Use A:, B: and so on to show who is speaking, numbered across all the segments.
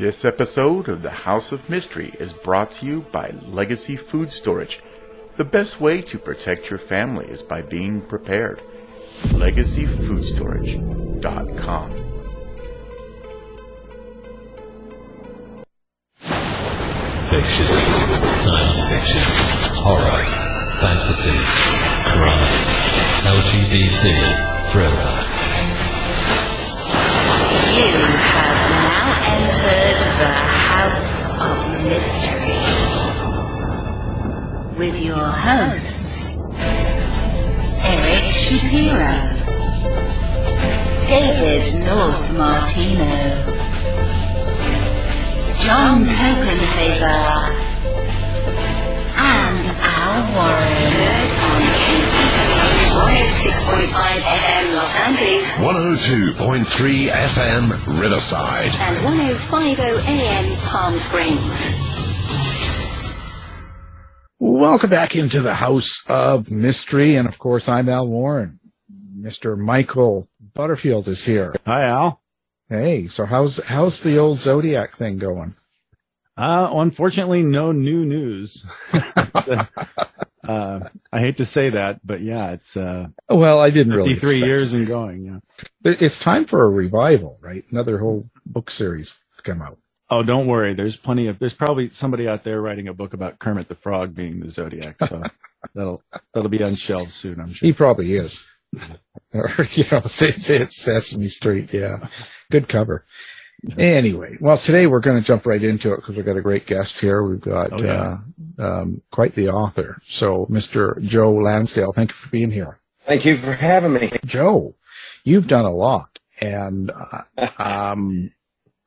A: This episode of the House of Mystery is brought to you by Legacy Food Storage. The best way to protect your family is by being prepared. LegacyFoodStorage.com.
B: Fiction, science fiction, horror, fantasy, crime, LGBT, thriller.
C: You have now entered the House of Mystery with your hosts, Eric Shapiro, David North Martino, John Copenhaver, and
B: 102.3 FM Riverside.
C: and 105.0 AM Palm Springs.
D: Welcome back into the House of Mystery. And of course, I'm Al Warren. Mr. Michael Butterfield is here.
E: Hi, Al.
D: Hey, so how's, how's the old Zodiac thing going?
E: Uh, unfortunately, no new news. Uh, I hate to say that, but yeah, it's uh,
D: Well, I didn't really.
E: 53 years and going. Yeah.
D: But It's time for a revival, right? Another whole book series come out.
E: Oh, don't worry. There's plenty of. There's probably somebody out there writing a book about Kermit the Frog being the Zodiac. So that'll that'll be on shelves soon. I'm sure.
D: He probably is. or, you know, it's, it's Sesame Street. Yeah. Good cover. Anyway, well, today we're going to jump right into it because we've got a great guest here. We've got,
E: Oh, yeah.
D: uh, um, quite the author. So, Mr. Joe Lansdale, thank you for being here.
F: Thank you for having me.
D: Joe, you've done a lot and, uh, um,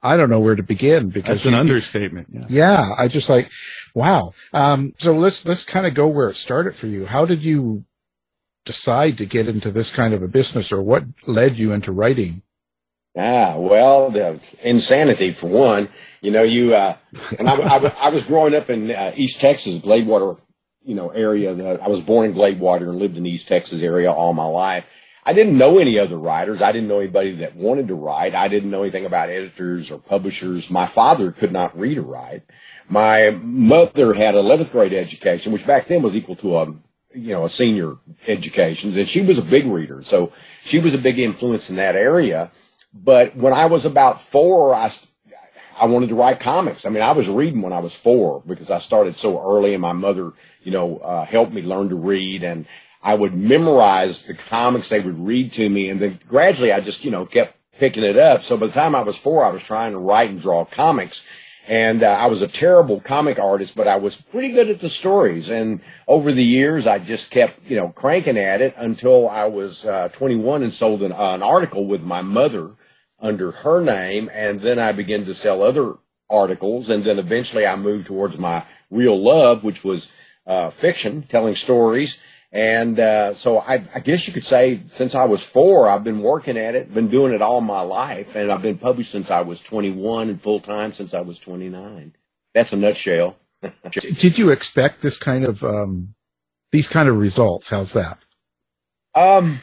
D: I don't know where to begin because
E: That's an
D: you-
E: understatement. Yeah.
D: yeah, I just like, wow. Um, so let's, let's kind of go where it started for you. How did you decide to get into this kind of a business or what led you into writing?
F: Ah, well, the insanity for one. You know, you uh, and I, I, I was growing up in uh, East Texas, Gladewater, you know, area. I was born in Gladewater and lived in the East Texas area all my life. I didn't know any other writers. I didn't know anybody that wanted to write. I didn't know anything about editors or publishers. My father could not read or write. My mother had 11th grade education, which back then was equal to a, you know, a senior education. And she was a big reader. So she was a big influence in that area. But when I was about four, I, I wanted to write comics. I mean, I was reading when I was four because I started so early and my mother, you know, uh, helped me learn to read and I would memorize the comics they would read to me. And then gradually I just, you know, kept picking it up. So by the time I was four, I was trying to write and draw comics. And uh, I was a terrible comic artist, but I was pretty good at the stories. And over the years, I just kept, you know, cranking at it until I was uh, 21 and sold an, uh, an article with my mother under her name. And then I began to sell other articles. And then eventually I moved towards my real love, which was uh, fiction, telling stories. And uh, so I, I guess you could say since I was four, I've been working at it, been doing it all my life. And I've been published since I was 21 and full time since I was 29. That's a nutshell.
D: Did you expect this kind of, um, these kind of results? How's that?
F: Um,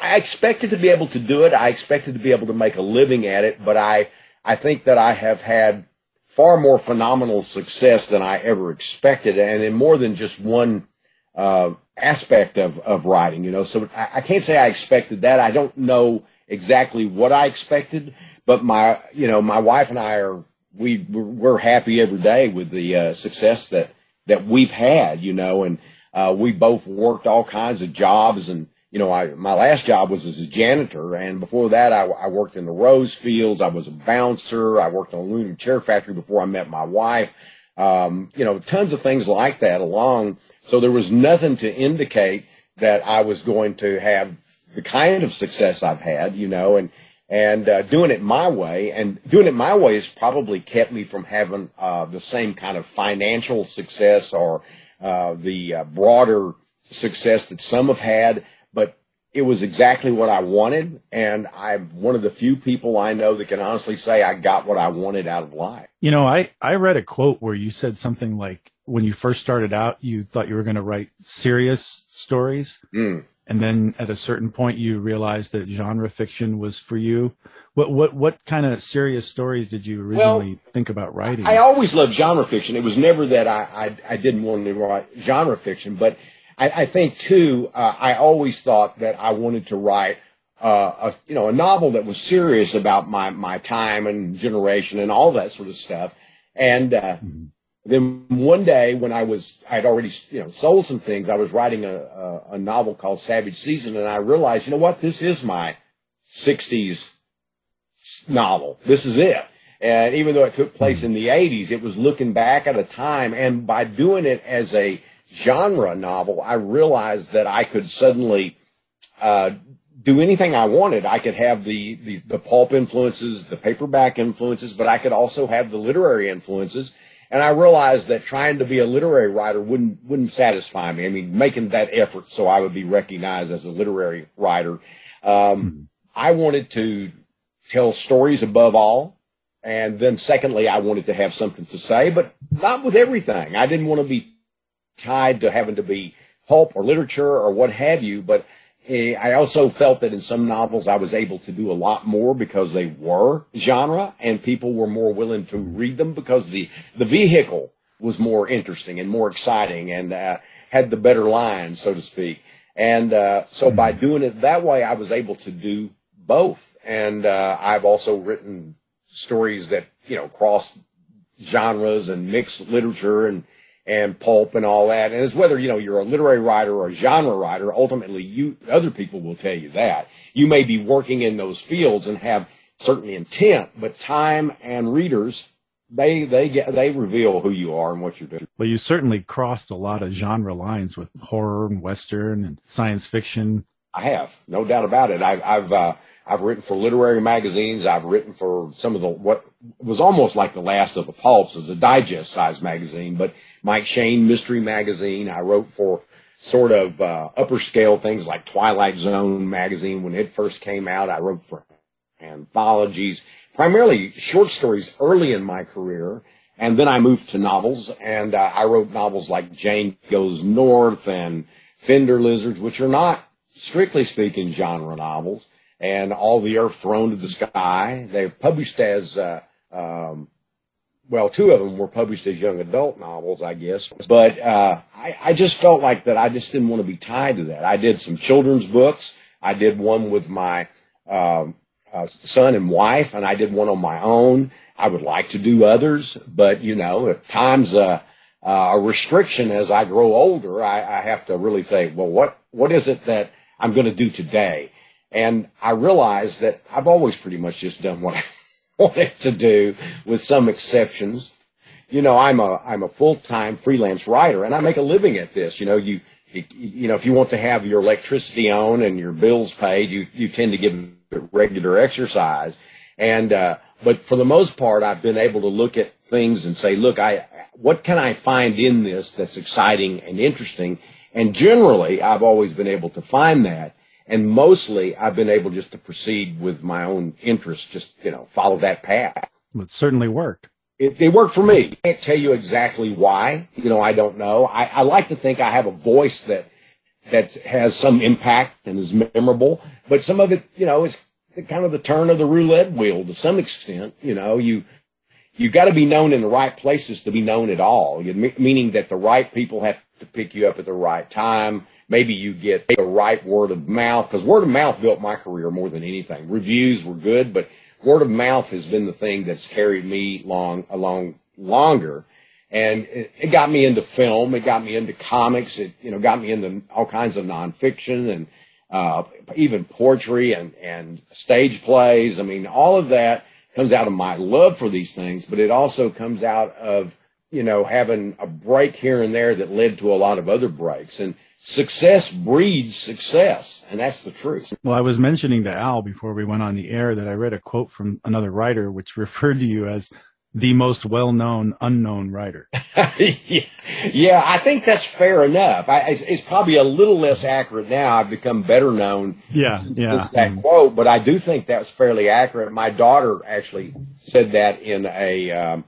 F: I expected to be able to do it. I expected to be able to make a living at it, but I, I think that I have had far more phenomenal success than I ever expected, and in more than just one uh, aspect of, of writing, you know. So I, I can't say I expected that. I don't know exactly what I expected, but my, you know, my wife and I are, we, we're happy every day with the uh, success that, that we've had, you know, and uh, we both worked all kinds of jobs and, you know, I, my last job was as a janitor. And before that, I, I worked in the rose fields. I was a bouncer. I worked on a aluminum chair factory before I met my wife. Um, you know, tons of things like that along. So there was nothing to indicate that I was going to have the kind of success I've had, you know, and, and uh, doing it my way and doing it my way has probably kept me from having uh, the same kind of financial success or uh, the uh, broader success that some have had it was exactly what I wanted. And I'm one of the few people I know that can honestly say I got what I wanted out of life.
E: You know, I, I read a quote where you said something like, when you first started out, you thought you were going to write serious stories.
F: Mm.
E: And then at a certain point, you realized that genre fiction was for you. What, what, what kind of serious stories did you originally
F: well,
E: think about writing?
F: I always loved genre fiction. It was never that I, I, I didn't want to write genre fiction, but I, I think too, uh, I always thought that I wanted to write uh, a you know a novel that was serious about my my time and generation and all that sort of stuff. And uh, mm-hmm. then one day when I was I'd already you know sold some things, I was writing a, a, a novel called Savage Season, and I realized you know what this is my '60s novel. This is it. And even though it took place mm-hmm. in the 80s, it was looking back at a time, and by doing it as a genre novel, I realized that I could suddenly uh, do anything I wanted. I could have the, the, the pulp influences, the paperback influences, but I could also have the literary influences. And I realized that trying to be a literary writer wouldn't wouldn't satisfy me. I mean, making that effort so I would be recognized as a literary writer. Um, I wanted to tell stories above all. And then secondly, I wanted to have something to say, but not with everything. I didn't want to be tied to having to be pulp or literature or what have you. But uh, I also felt that in some novels I was able to do a lot more because they were genre and people were more willing to read them because the, the vehicle was more interesting and more exciting and uh, had the better line, so to speak. And uh, so by doing it that way, I was able to do both. And uh, I've also written stories that, you know, cross genres and mixed literature and and pulp and all that. And it's whether, you know, you're a literary writer or a genre writer, ultimately you, other people will tell you that. You may be working in those fields and have certain intent, but time and readers, they, they get, they reveal who you are and what you're doing.
E: Well, you certainly crossed a lot of genre lines with horror and Western and science fiction.
F: I have, no doubt about it. I've, I've, uh, I've written for literary magazines. I've written for some of the what was almost like the last of the pulps as a digest size magazine, but Mike Shayne Mystery Magazine. I wrote for sort of uh, upper scale things like Twilight Zone magazine when it first came out. I wrote for anthologies, primarily short stories early in my career. And then I moved to novels and uh, I wrote novels like Jane Goes North and Fender Lizards, which are not strictly speaking genre novels and All the Earth Thrown to the Sky. They're published as, uh, um, well, two of them were published as young adult novels, I guess. But uh, I, I just felt like that I just didn't want to be tied to that. I did some children's books. I did one with my um, uh, son and wife, and I did one on my own. I would like to do others, but you know, at times uh, a restriction as I grow older, I, I have to really say, well, what what is it that I'm going to do today? And I realized that I've always pretty much just done what I wanted to do, with some exceptions. You know, I'm a I'm a full time freelance writer, and I make a living at this. You know, you you know, if you want to have your electricity on and your bills paid, you you tend to give regular exercise. And uh, but for the most part, I've been able to look at things and say, look, I what can I find in this that's exciting and interesting? And generally, I've always been able to find that. And mostly I've been able just to proceed with my own interests, just, you know, follow that path.
E: It certainly worked.
F: It, it worked for me. I can't tell you exactly why. You know, I don't know. I, I like to think I have a voice that, that has some impact and is memorable, but some of it, you know, is kind of the turn of the roulette wheel to some extent. You know, you, you got to be known in the right places to be known at all. meaning that the right people have to pick you up at the right time maybe you get the right word of mouth because word of mouth built my career more than anything. Reviews were good, but word of mouth has been the thing that's carried me long along longer. And it, it got me into film. It got me into comics. It, you know, got me into all kinds of nonfiction and, uh, even poetry and, and stage plays. I mean, all of that comes out of my love for these things, but it also comes out of, you know, having a break here and there that led to a lot of other breaks. And success breeds success. And that's the truth.
E: Well, I was mentioning to Al before we went on the air that I read a quote from another writer which referred to you as the most well-known unknown writer.
F: yeah, I think that's fair enough. I, it's, it's, probably a little less accurate now. I've become better known.
E: Yeah, yeah.
F: That mm. quote, but I do think that's fairly accurate. My daughter actually said that in a um,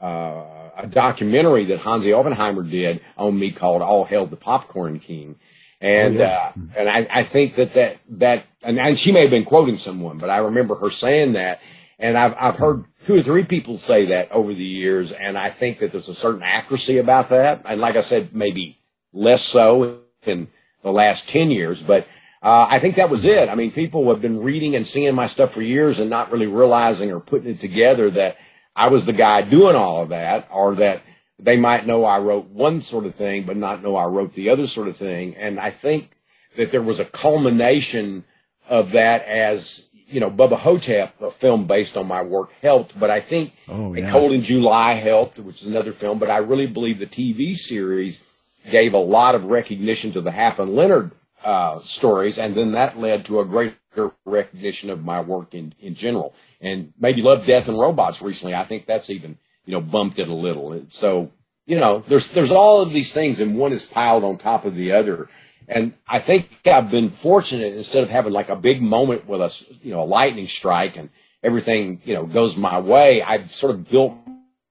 F: uh, a documentary that Hansi Oppenheimer did on me called "All Hail the Popcorn King." And, oh, yeah. uh, and I, I think that that, that, and, and she may have been quoting someone, but I remember her saying that. And I've, I've heard two or three people say that over the years. And I think that there's a certain accuracy about that. And like I said, maybe less so in the last 10 years, but, uh, I think that was it. I mean, people have been reading and seeing my stuff for years and not really realizing or putting it together that I was the guy doing all of that or that they might know I wrote one sort of thing, but not know I wrote the other sort of thing. And I think that there was a culmination of that as you know, Bubba Ho-Tep, a film based on my work, helped. But I think oh, yeah. Cold in July helped, which is another film. But I really believe the TV series gave a lot of recognition to the Hap and Leonard uh, stories, and then that led to a greater recognition of my work in, in general. And maybe Love, Death, and Robots recently. I think that's even you know bumped it a little. So you know, there's there's all of these things, and one is piled on top of the other. And I think I've been fortunate instead of having like a big moment with a, you know, a lightning strike and everything, you know, goes my way. I've sort of built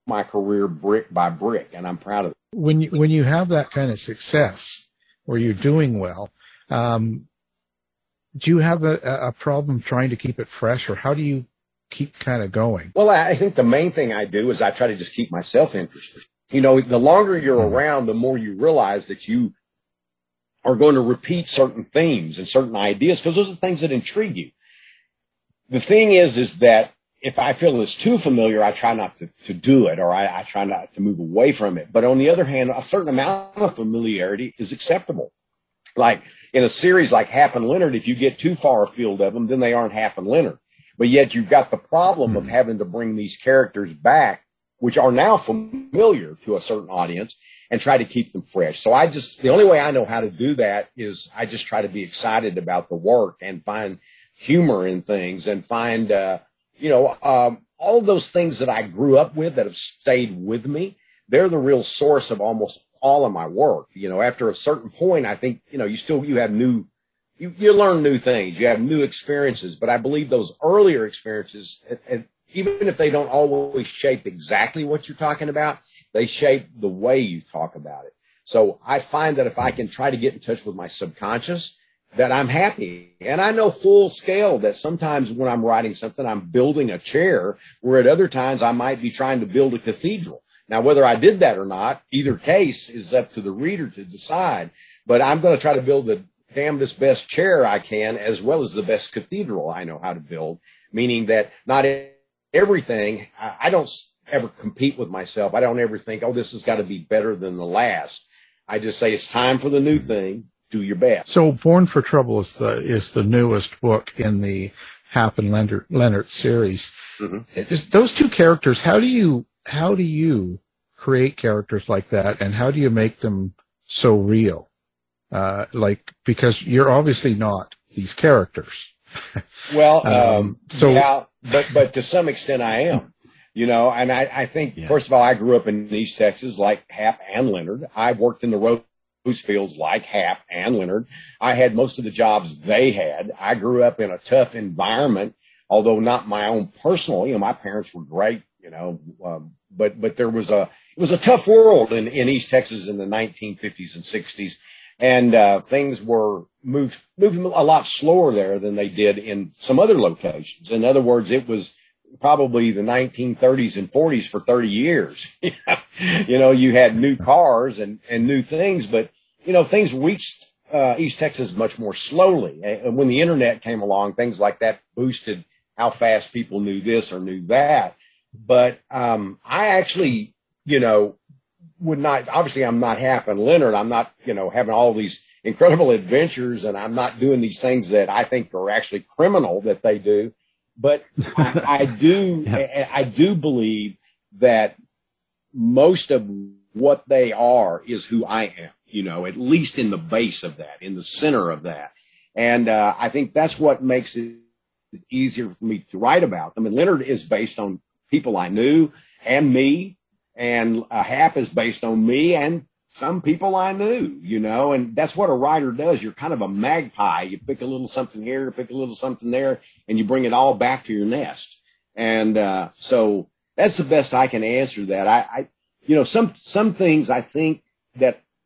F: my career brick by brick and I'm proud of it.
D: When you, when you have that kind of success where you're doing well, um, do you have a, a problem trying to keep it fresh or how do you keep kind of going?
F: Well, I think the main thing I do is I try to just keep myself interested. You know, the longer you're hmm. around, the more you realize that you are going to repeat certain themes and certain ideas because those are things that intrigue you. The thing is, is that if I feel it's too familiar, I try not to, to do it or I, I try not to move away from it. But on the other hand, a certain amount of familiarity is acceptable. Like in a series like Hap and Leonard, if you get too far afield of them, then they aren't Hap and Leonard. But yet you've got the problem of hmm. having to bring these characters back, which are now familiar to a certain audience and try to keep them fresh. So I just, the only way I know how to do that is I just try to be excited about the work and find humor in things and find, uh, you know, um, all of those things that I grew up with that have stayed with me. They're the real source of almost all of my work. You know, after a certain point, I think, you know, you still, you have new, you, you learn new things, you have new experiences, but I believe those earlier experiences, and, and even if they don't always shape exactly what you're talking about, they shape the way you talk about it. So I find that if I can try to get in touch with my subconscious, that I'm happy. And I know full scale that sometimes when I'm writing something, I'm building a chair, where at other times I might be trying to build a cathedral. Now, whether I did that or not, either case is up to the reader to decide. But I'm going to try to build the damnedest best chair I can, as well as the best cathedral I know how to build, meaning that not everything, I don't ever compete with myself. I don't ever think, oh, this has got to be better than the last. I just say it's time for the new thing. Do your best.
D: So, Born for Trouble is the is the newest book in the Hap and Leonard, Leonard series. Mm-hmm. Just those two characters. How do you how do you create characters like that, and how do you make them so real? Uh, like because you're obviously not these characters.
F: well, um, um, so yeah, but but to some extent I am. You know, and I, I think, yeah. first of all, I grew up in East Texas like Hap and Leonard. I worked in the rose fields like Hap and Leonard. I had most of the jobs they had. I grew up in a tough environment, although not my own personal. You know, my parents were great, you know, um, but, but there was a, it was a tough world in, in East Texas in the 1950s and 60s. And, uh, things were moved, moving a lot slower there than they did in some other locations. In other words, it was, probably the 1930s and 40s for 30 years. you know, you had new cars and, and new things, but you know, things reached uh, East Texas much more slowly. And when the internet came along, things like that boosted how fast people knew this or knew that. But um, I actually, you know, would not. Obviously, I'm not Hap and Leonard. I'm not, you know, having all these incredible adventures, and I'm not doing these things that I think are actually criminal that they do. But I, I do, yeah. I do believe that most of what they are is who I am, you know, at least in the base of that, in the center of that. And uh, I think that's what makes it easier for me to write about them. And Leonard is based on people I knew and me, and uh, Hap is based on me and some people I knew, you know, and that's what a writer does. You're kind of a magpie. You pick a little something here, pick a little something there, and you bring it all back to your nest. And uh, so that's the best I can answer that. I, I, you know, some some things I think that.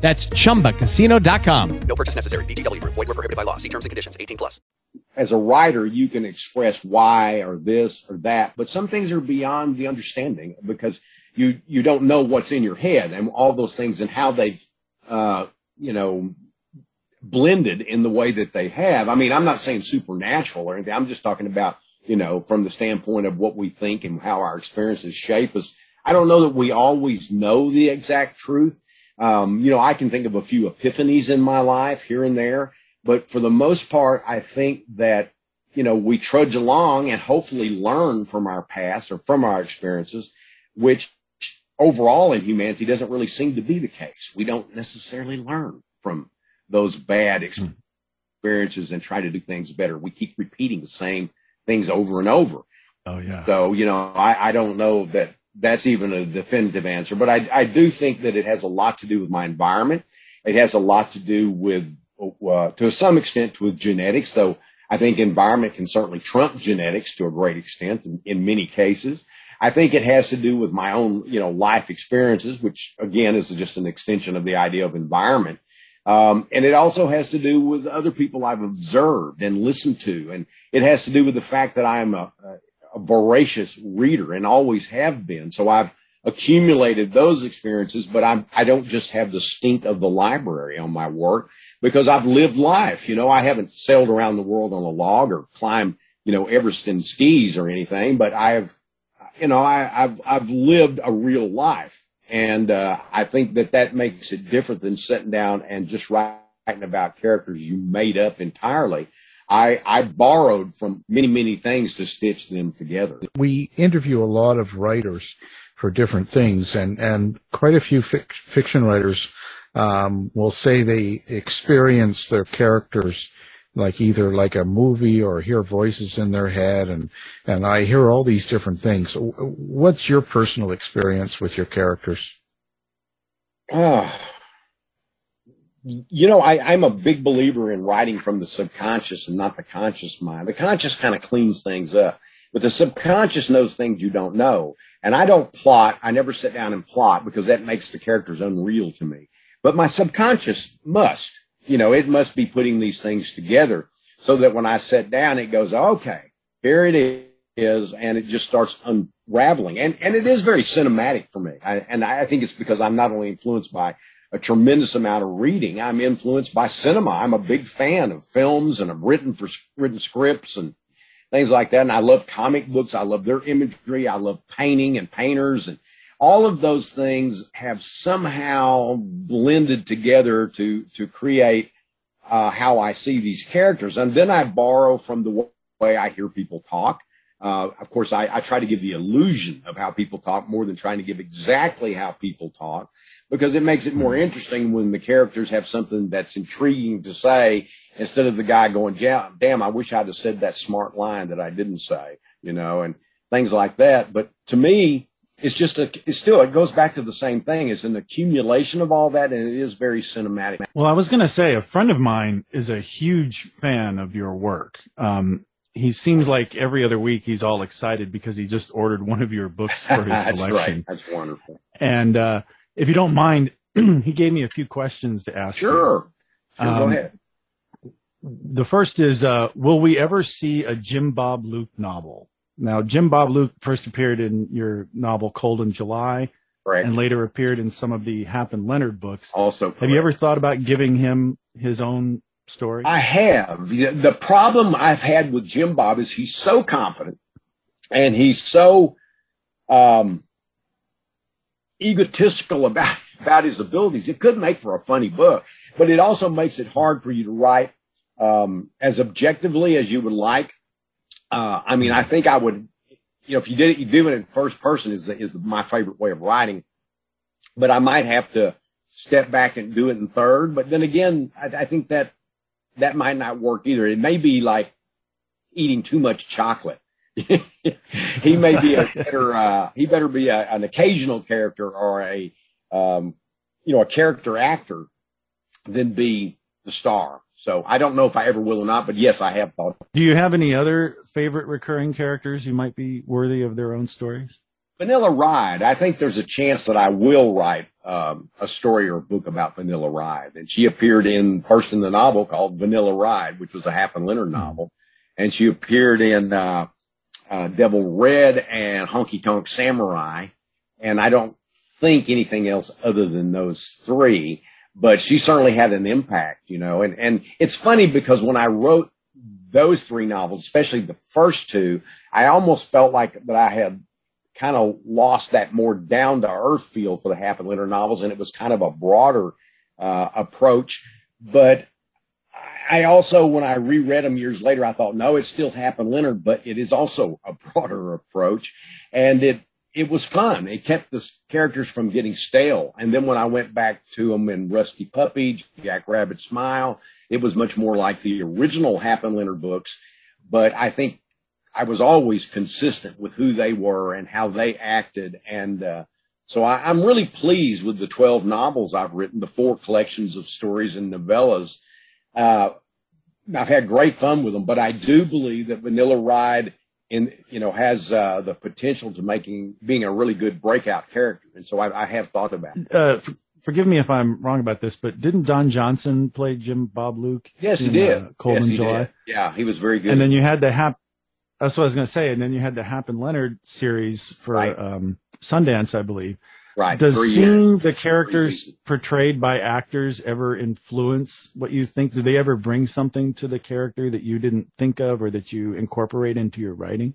G: That's ChumbaCasino.com.
H: No purchase necessary. VGW. Void were prohibited by law. See terms and conditions. 18 plus.
F: As a writer, you can express why or this or that, but some things are beyond the understanding because you, you don't know what's in your head and all those things and how they've, uh, you know, blended in the way that they have. I mean, I'm not saying supernatural or anything. I'm just talking about, you know, from the standpoint of what we think and how our experiences shape us I don't know that we always know the exact truth. Um, you know, I can think of a few epiphanies in my life here and there, but for the most part, I think that, you know, we trudge along and hopefully learn from our past or from our experiences, which overall in humanity doesn't really seem to be the case. We don't necessarily learn from those bad hmm. experiences and try to do things better. We keep repeating the same things over and over.
E: Oh yeah.
F: So, you know, I, I don't know that that's even a definitive answer. But I, I do think that it has a lot to do with my environment. It has a lot to do with, uh, to some extent, with genetics, though I think environment can certainly trump genetics to a great extent in, in many cases. I think it has to do with my own, you know, life experiences, which again is just an extension of the idea of environment. Um, and it also has to do with other people I've observed and listened to. And it has to do with the fact that I am a, a voracious reader and always have been. So I've accumulated those experiences, but I'm, I don't just have the stink of the library on my work because I've lived life. You know, I haven't sailed around the world on a log or climbed, you know, Everest in skis or anything, but I've, you know, I, have I've lived a real life. And, uh, I think that that makes it different than sitting down and just writing about characters you made up entirely. I, I borrowed from many, many things to stitch them together.
D: We interview a lot of writers for different things and, and quite a few fic- fiction writers, um, will say they experience their characters like either like a movie or hear voices in their head and, and I hear all these different things. What's your personal experience with your characters?
F: Ah, you know, I, I'm a big believer in writing from the subconscious and not the conscious mind. The conscious kind of cleans things up, but the subconscious knows things you don't know. And I don't plot. I never sit down and plot because that makes the characters unreal to me. But my subconscious must, you know, it must be putting these things together so that when I sit down, it goes, okay, here it is. And it just starts unraveling. And, and it is very cinematic for me. I, and I think it's because I'm not only influenced by a tremendous amount of reading. I'm influenced by cinema. I'm a big fan of films and I've written for written scripts and things like that. And I love comic books. I love their imagery. I love painting and painters and all of those things have somehow blended together to, to create uh, how I see these characters. And then I borrow from the way I hear people talk. Uh, of course, I, I, try to give the illusion of how people talk more than trying to give exactly how people talk because it makes it more interesting when the characters have something that's intriguing to say instead of the guy going, damn, I wish I'd have said that smart line that I didn't say, you know, and things like that. But to me, it's just a, it's still, it goes back to the same thing. It's an accumulation of all that and it is very cinematic.
E: Well, I was going to say a friend of mine is a huge fan of your work. Um, he seems like every other week he's all excited because he just ordered one of your books for his
F: That's
E: collection.
F: right. That's wonderful.
E: And uh, if you don't mind, he gave me a few questions to ask.
F: Sure. Sure, go
E: Um,
F: ahead.
E: The first is, uh, will we ever see a Jim Bob Luke novel? Now, Jim Bob Luke first appeared in your novel Cold in July
F: Correct.
E: and later appeared in some of the Hap and Leonard books.
F: Also,
E: Have you ever thought about giving him his own story?
F: I have. The problem I've had with Jim Bob is he's so confident and he's so um, egotistical about about his abilities. It could make for a funny book, but it also makes it hard for you to write um, as objectively as you would like. Uh, I mean, I think I would, you know, if you did it, you do it in first person is the, is the, my favorite way of writing, but I might have to step back and do it in third. But then again, I, I think that that might not work either. It may be like eating too much chocolate. he may be a better, uh, he better be a, an occasional character or a, um, you know, a character actor than be the star. So I don't know if I ever will or not, but yes, I have thought.
E: Do you have any other favorite recurring characters who might be worthy of their own stories?
F: Vanilla Ride. I think there's a chance that I will write um, a story or a book about Vanilla Ride. And she appeared in first in the novel called Vanilla Ride, which was a Hap and Leonard novel, and she appeared in uh, uh, Devil Red and Honky Tonk Samurai. And I don't think anything else other than those three. But she certainly had an impact, you know. And and it's funny because when I wrote those three novels, especially the first two, I almost felt like that I had kind of lost that more down to earth feel for the Hap and Leonard novels, and it was kind of a broader uh, approach. But I also, when I reread them years later, I thought, no, it's still Hap and Leonard, but it is also a broader approach, and it it was fun. It kept the characters from getting stale. And then when I went back to them in Rusty Puppy, Jack Rabbit Smile, it was much more like the original Hap and Leonard books. But I think I was always consistent with who they were and how they acted. And uh, so I, I'm really pleased with the 12 novels I've written, the four collections of stories and novellas. Uh, I've had great fun with them, but I do believe that Vanilla Ride in you know has uh, the potential to making being a really good breakout character, and so I, I have thought about it.
E: Uh, forgive me if I'm wrong about this, but didn't Don Johnson play Jim Bob Luke?
F: Yes, he did.
E: Uh, Cold
F: yes,
E: in
F: he
E: July.
F: did. Yeah, he was very good.
E: And then you had the Hap. That's what I was going to say. And then you had the Hap and Leonard series for
F: Right.
E: um, Sundance, I believe.
F: right,
E: Does
F: three
E: seeing
F: years.
E: the characters portrayed by actors ever influence what you think? Do they ever bring something to the character that you didn't think of or that you incorporate into your writing?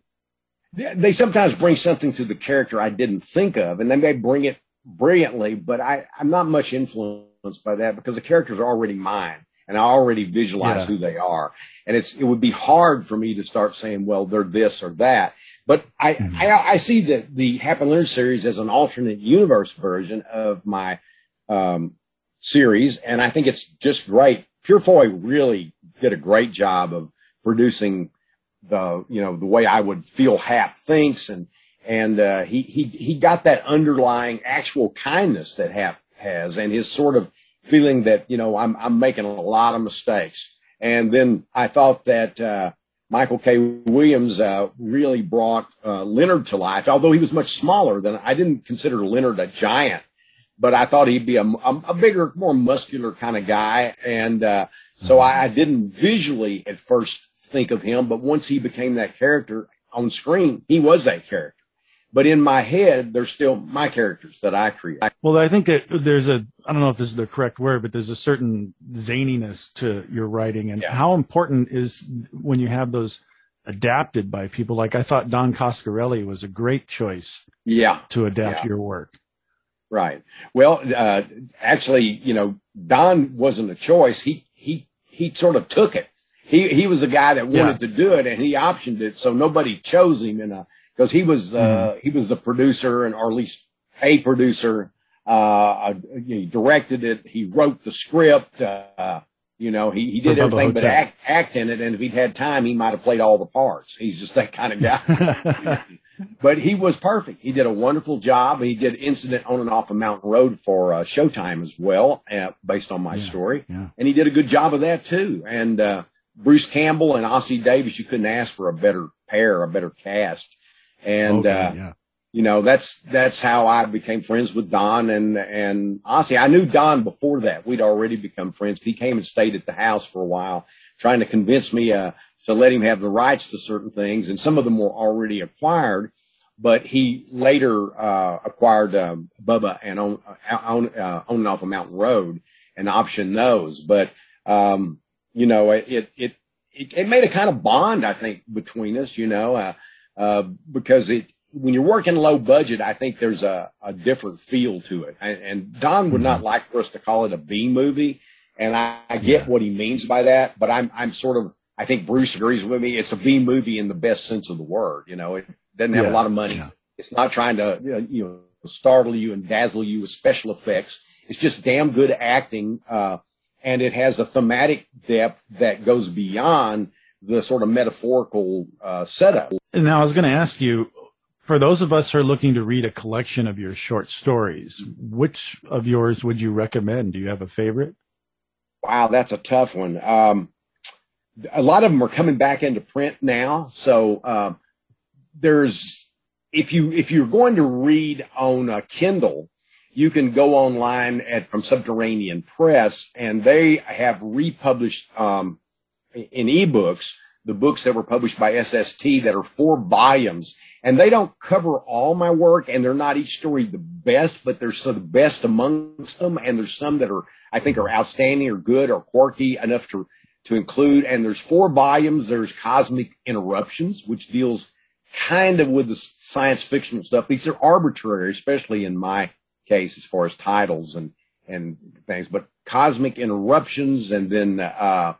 F: they they sometimes bring something to the character I didn't think of, and they may bring it brilliantly, but I, I'm not much influenced by that because the characters are already mine and I already visualize
E: Yeah.
F: who they are. And it's, it would be hard for me to start saying, well, they're this or that. But I, I, I see that the Hap and Leonard series as an alternate universe version of my, um, series. And I think it's just great. Purefoy really did a great job of producing the you know the way I would feel Hap thinks and and uh, he he he got that underlying actual kindness that Hap has and his sort of feeling that you know I'm I'm making a lot of mistakes and then I thought that uh, Michael K. Williams uh, really brought uh, Leonard to life although he was much smaller than I didn't consider Leonard a giant but I thought he'd be a, a, a bigger more muscular kind of guy and uh, so I, I didn't visually at first think of him, but once he became that character on screen, he was that character. But in my head, they're still my characters that I create.
E: Well, I think that there's a, I don't know if this is the correct word, but there's a certain zaniness to your writing and
F: Yeah.
E: how important is when you have those adapted by people. Like I thought Don Coscarelli was a great choice
F: Yeah,
E: to adapt
F: Yeah.
E: your work.
F: right. Well, uh, actually, you know, Don wasn't a choice. He, he, he sort of took it. He, he was a guy that wanted to do it and he optioned it. So nobody chose him in a, cause he was, uh, he was the producer and, or at least a producer, uh, he directed it. He wrote the script, uh, you know, he, he did everything but act, act in it. And if he'd had time, he might have played all the parts. He's just that kind of guy. but he was perfect. He did a wonderful job. He did Incident on and off a mountain road for uh, Showtime as well, uh, based on my story.
E: yeah.
F: And he did a good job of that too. And uh, Bruce Campbell and Ossie Davis, you couldn't ask for a better pair, a better cast. And,
E: Okay,
F: uh,
E: yeah.
F: you know, that's, that's how I became friends with Don and, and Ossie. I knew Don before that. We'd already become friends. He came and stayed at the house for a while, trying to convince me, uh, to let him have the rights to certain things. And some of them were already acquired, but he later, uh, acquired, um, Bubba and own, uh, own, uh, on and off a mountain road and optioned those. But, um, you know, it, it, it, it made a kind of bond, I think, between us, you know, uh, uh, because it, when you're working low budget, I think there's a, a different feel to it. And, and Don would not like for us to call it a B movie. And I, I get what he means by that, but I'm, I'm sort of, I think Bruce agrees with me. It's a B movie in the best sense of the word. You know, it doesn't have
E: Yeah,
F: a lot of money.
E: yeah.
F: It's not trying to, you know, you know, startle you and dazzle you with special effects. It's just damn good acting. Uh, and it has a thematic depth that goes beyond the sort of metaphorical, uh, setup.
E: Now, I was going to ask you, for those of us who are looking to read a collection of your short stories, which of yours would you recommend? Do you have a favorite?
F: Wow, that's a tough one. Um, a lot of them are coming back into print now. So, um, there's, if you, if you're going to read on a Kindle, you can go online at from Subterranean Press and they have republished, um, in ebooks, the books that were published by SST that are four volumes and they don't cover all my work and they're not each story the best, but there's some the best amongst them. And there's some that are, I think are outstanding or good or quirky enough to, to include. And there's four volumes. There's Cosmic Interruptions, which deals kind of with the science fictional stuff. These are arbitrary, especially in my case, as far as titles and, and things, but Cosmic Interruptions and then, uh,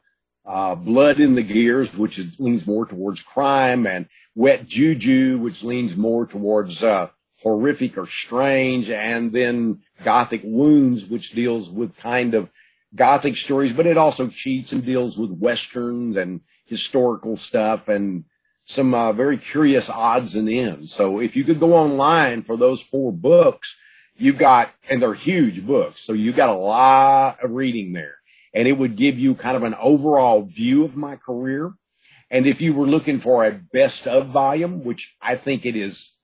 F: uh, Blood in the Gears, which is, leans more towards crime, and Wet Juju, which leans more towards uh, horrific or strange, and then Gothic Wounds, which deals with kind of Gothic stories, but it also cheats and deals with westerns and historical stuff and some uh, very curious odds and ends. So if you could go online for those four books, you've got, and they're huge books, so you've got a lot of reading there and it would give you kind of an overall view of my career. And if you were looking for a best of volume, which I think it is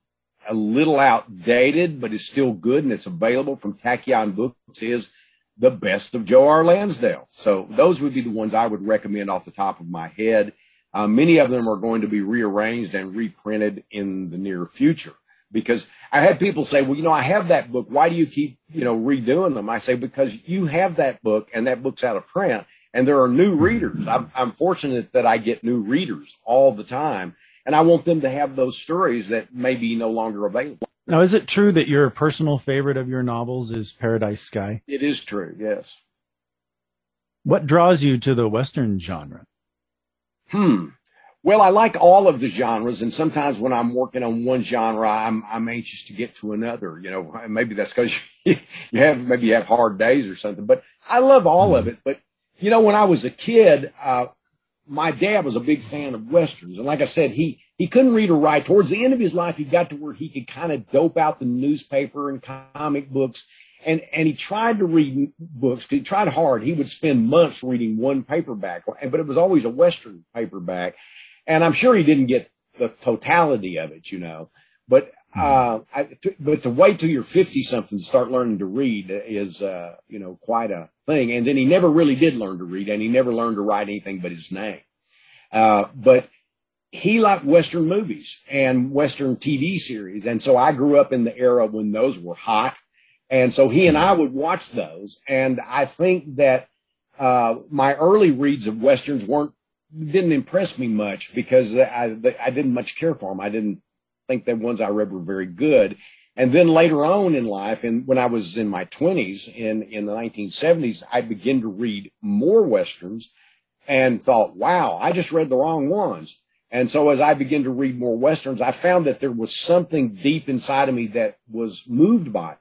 F: a little outdated, but is still good and it's available from Tachyon Books, is the best of Joe R. Lansdale. So those would be the ones I would recommend off the top of my head. Uh, many of them are going to be rearranged and reprinted in the near future because I had people say, well, you know, I have that book. Why do you keep, you know, redoing them? I say, because you have that book and that book's out of print and there are new readers. I'm, I'm fortunate that I get new readers all the time and I want them to have those stories that may be no longer available.
E: Now, is it true that your personal favorite of your novels is Paradise Sky?
F: It is true. Yes.
E: What draws you to the Western genre?
F: Hmm. Well, I like all of the genres, and sometimes when I'm working on one genre, I'm I'm anxious to get to another. You know, maybe that's because you, you have maybe you have hard days or something. But I love all of it. But you know, when I was a kid, uh, my dad was a big fan of westerns, and like I said, he he couldn't read or write. Towards the end of his life, he got to where he could kind of dope out the newspaper and comic books. And, and he tried to read books. He tried hard. He would spend months reading one paperback, but it was always a Western paperback. And I'm sure he didn't get the totality of it, you know, but, uh, I, to, but to wait till you're 50 something to start learning to read is, uh, you know, quite a thing. And then he never really did learn to read and he never learned to write anything but his name. Uh, but he liked Western movies and Western TV series. And so I grew up in the era when those were hot. And so he and I would watch those. And I think that, uh, my early reads of Westerns weren't didn't impress me much because I, I didn't much care for them. I didn't think the ones I read were very good. And then later on in life, and when I was in my twenties in, in the 1970s, I began to read more Westerns and thought, wow, I just read the wrong ones. And so as I began to read more Westerns, I found that there was something deep inside of me that was moved by them.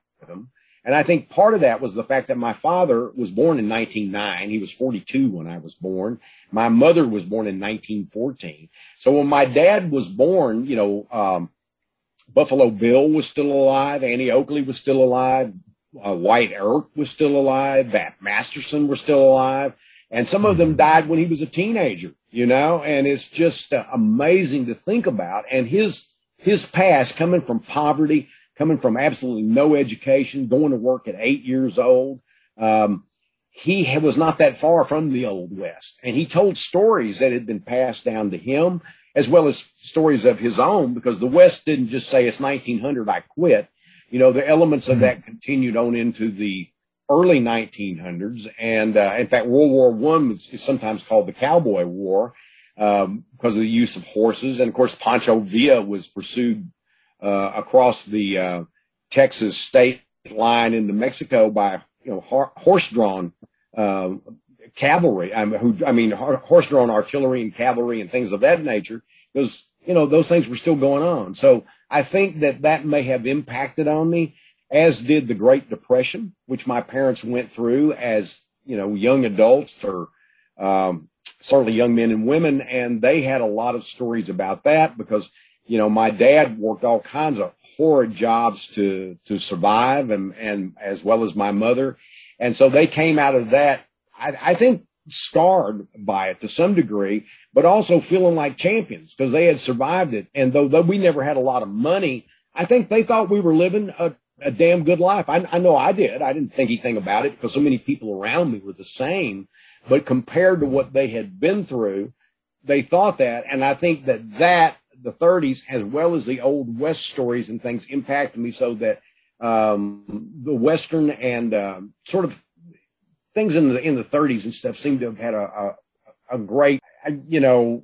F: And I think part of that was the fact that my father was born in 1909. He was 42 when I was born. My mother was born in 1914. So when my dad was born, you know, um, Buffalo Bill was still alive. Annie Oakley was still alive. Uh, Wyatt Earp was still alive. Bat Masterson was still alive. And some of them died when he was a teenager, you know, and it's just uh, amazing to think about. And his his past coming from poverty, coming from absolutely no education, going to work at eight years old. Um, he was not that far from the old west, and he told stories that had been passed down to him, as well as stories of his own, because the West didn't just say it's 1900, I quit. You know, the elements of that continued on into the early 1900s. And uh, in fact, World War One is, is sometimes called the Cowboy War um, because of the use of horses. And of course, Pancho Villa was pursued uh, across the uh, Texas state line into Mexico by you know horse-drawn uh, cavalry. I mean, who, I mean horse-drawn artillery and cavalry and things of that nature. Because you know those things were still going on. So I think that that may have impacted on me as did the Great Depression, which my parents went through as, you know, young adults or um, certainly young men and women. And they had a lot of stories about that because, you know, my dad worked all kinds of horrid jobs to, to survive and, and as well as my mother. And so they came out of that, I, I think, scarred by it to some degree, but also feeling like champions because they had survived it. And though, though we never had a lot of money, I think they thought we were living a a damn good life. I, I know I did. I didn't think anything about it because so many people around me were the same. But compared to what they had been through, they thought that. And I think that that, the 30s, as well as the old West stories and things impacted me so that um, the Western and uh, sort of things in the in the 30s and stuff seem to have had a, a, a great, you know,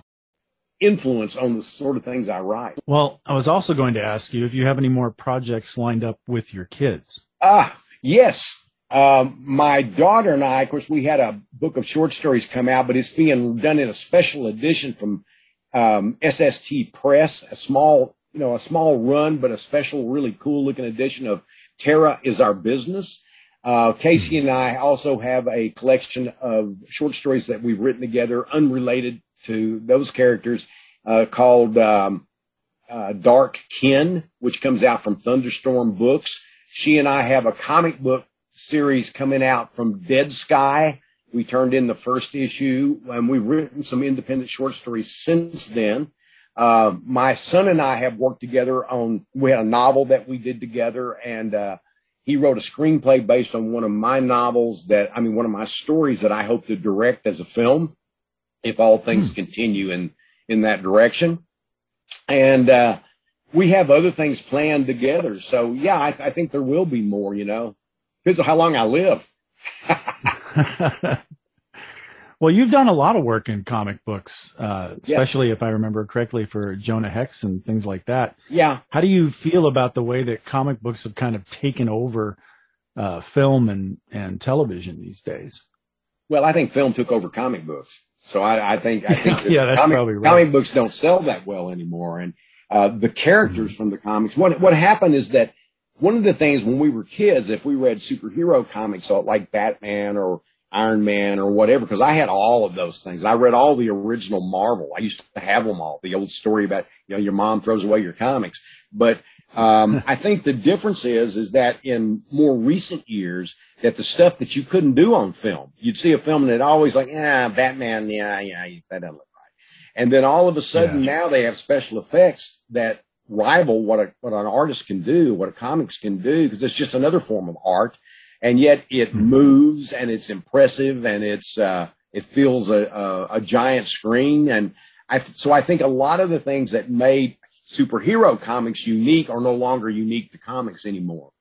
F: Influence on the sort of things I write.
E: Well, I was also going to ask you if you have any more projects lined up with your kids.
F: Ah, yes. Um, my daughter and I, of course, we had a book of short stories come out, but it's being done in a special edition from um, SST Press, a small, you know, a small run, but a special, really cool looking edition of Terror is Our Business. Uh, Kasey and I also have a collection of short stories that we've written together, unrelated to those characters, uh, called um, uh, Dark Kin, which comes out from Thunderstorm Books. She and I have a comic book series coming out from Dead Sky. We turned in the first issue, and we've written some independent short stories since then. Uh, my son and I have worked together on. We had a novel that we did together, and uh, he wrote a screenplay based on one of my novels that, I mean, one of my stories that I hope to direct as a film if all things hmm. continue in, in that direction. And, uh, we have other things planned together. So yeah, I, I think there will be more, you know, depends on how long I live.
E: Well, you've done a lot of work in comic books, uh, especially yes. if I remember correctly for Jonah Hex and things like that.
F: Yeah.
E: How do you feel about the way that comic books have kind of taken over uh, film and, and television these days?
F: Well, I think film took over comic books. So I, I think I think
E: yeah, that's
F: comic,
E: probably right.
F: Comic books don't sell that well anymore, and uh, the characters mm-hmm. from the comics. What what happened is that one of the things when we were kids, if we read superhero comics like Batman or Iron Man or whatever, because I had all of those things. I read all the original Marvel. I used to have them all. The old story about, you know, your mom throws away your comics. But, um, I think the difference is, is that in more recent years, that the stuff that you couldn't do on film, you'd see a film and it always like, yeah, Batman, yeah, yeah, that doesn't look right. And then all of a sudden yeah. now they have special effects that rival what a, what an artist can do, what a comics can do, because it's just another form of art and yet it mm-hmm. moves and it's impressive and it's uh, It feels a, a, a giant screen. And I, so I think a lot of the things that made superhero comics unique are no longer unique to comics anymore.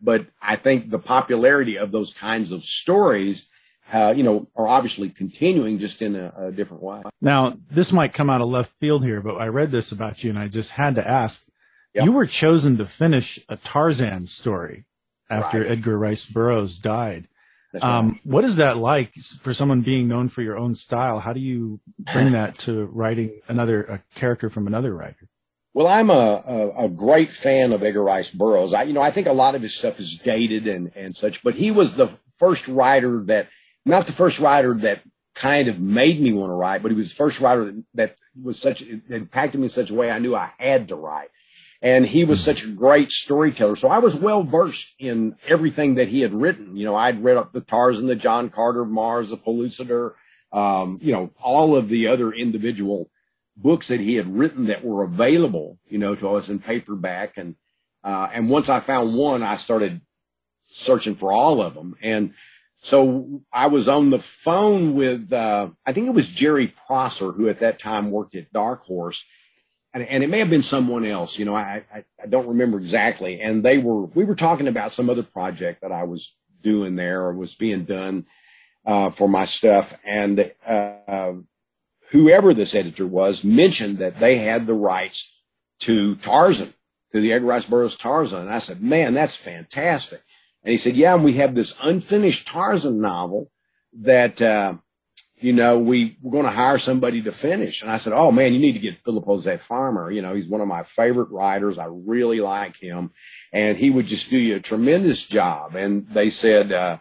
F: But I think the popularity of those kinds of stories, uh, you know, are obviously continuing just in a, a different way.
E: Now, this might come out of left field here, but I read this about you and I just had to ask.
F: Yep.
E: You were chosen to finish a Tarzan story after
F: Right.
E: Edgar Rice Burroughs died.
F: That's
E: Um, what is that like for someone being known for your own style? How do you bring that to writing another a character from another writer?
F: Well, I'm a, a, a great fan of Edgar Rice Burroughs. I, you know, I think a lot of his stuff is dated and, and such, but he was the first writer that, not the first writer that kind of made me want to write, but he was the first writer that, that was such, impacted me in such a way I knew I had to write. And he was such a great storyteller. So I was well versed in everything that he had written. You know, I'd read up the Tarzan, the John Carter of Mars, the Pellucidar, um, you know, all of the other individual books that he had written that were available, you know, to us in paperback. And, uh, and once I found one, I started searching for all of them. And so I was on the phone with, uh, I think it was Jerry Prosser, who at that time worked at Dark Horse. And, and it may have been someone else, you know, I, I, I don't remember exactly. And they were, we were talking about some other project that I was doing there or was being done, uh, for my stuff. And, uh, whoever this editor was mentioned that they had the rights to Tarzan, to the Edgar Rice Burroughs Tarzan. And I said, man, that's fantastic. And he said, yeah, and we have this unfinished Tarzan novel that, uh, you know, we, we're going to hire somebody to finish. And I said, oh man, you need to get Philip Jose Farmer. You know, he's one of my favorite writers. I really like him and he would just do you a tremendous job. And they said, uh,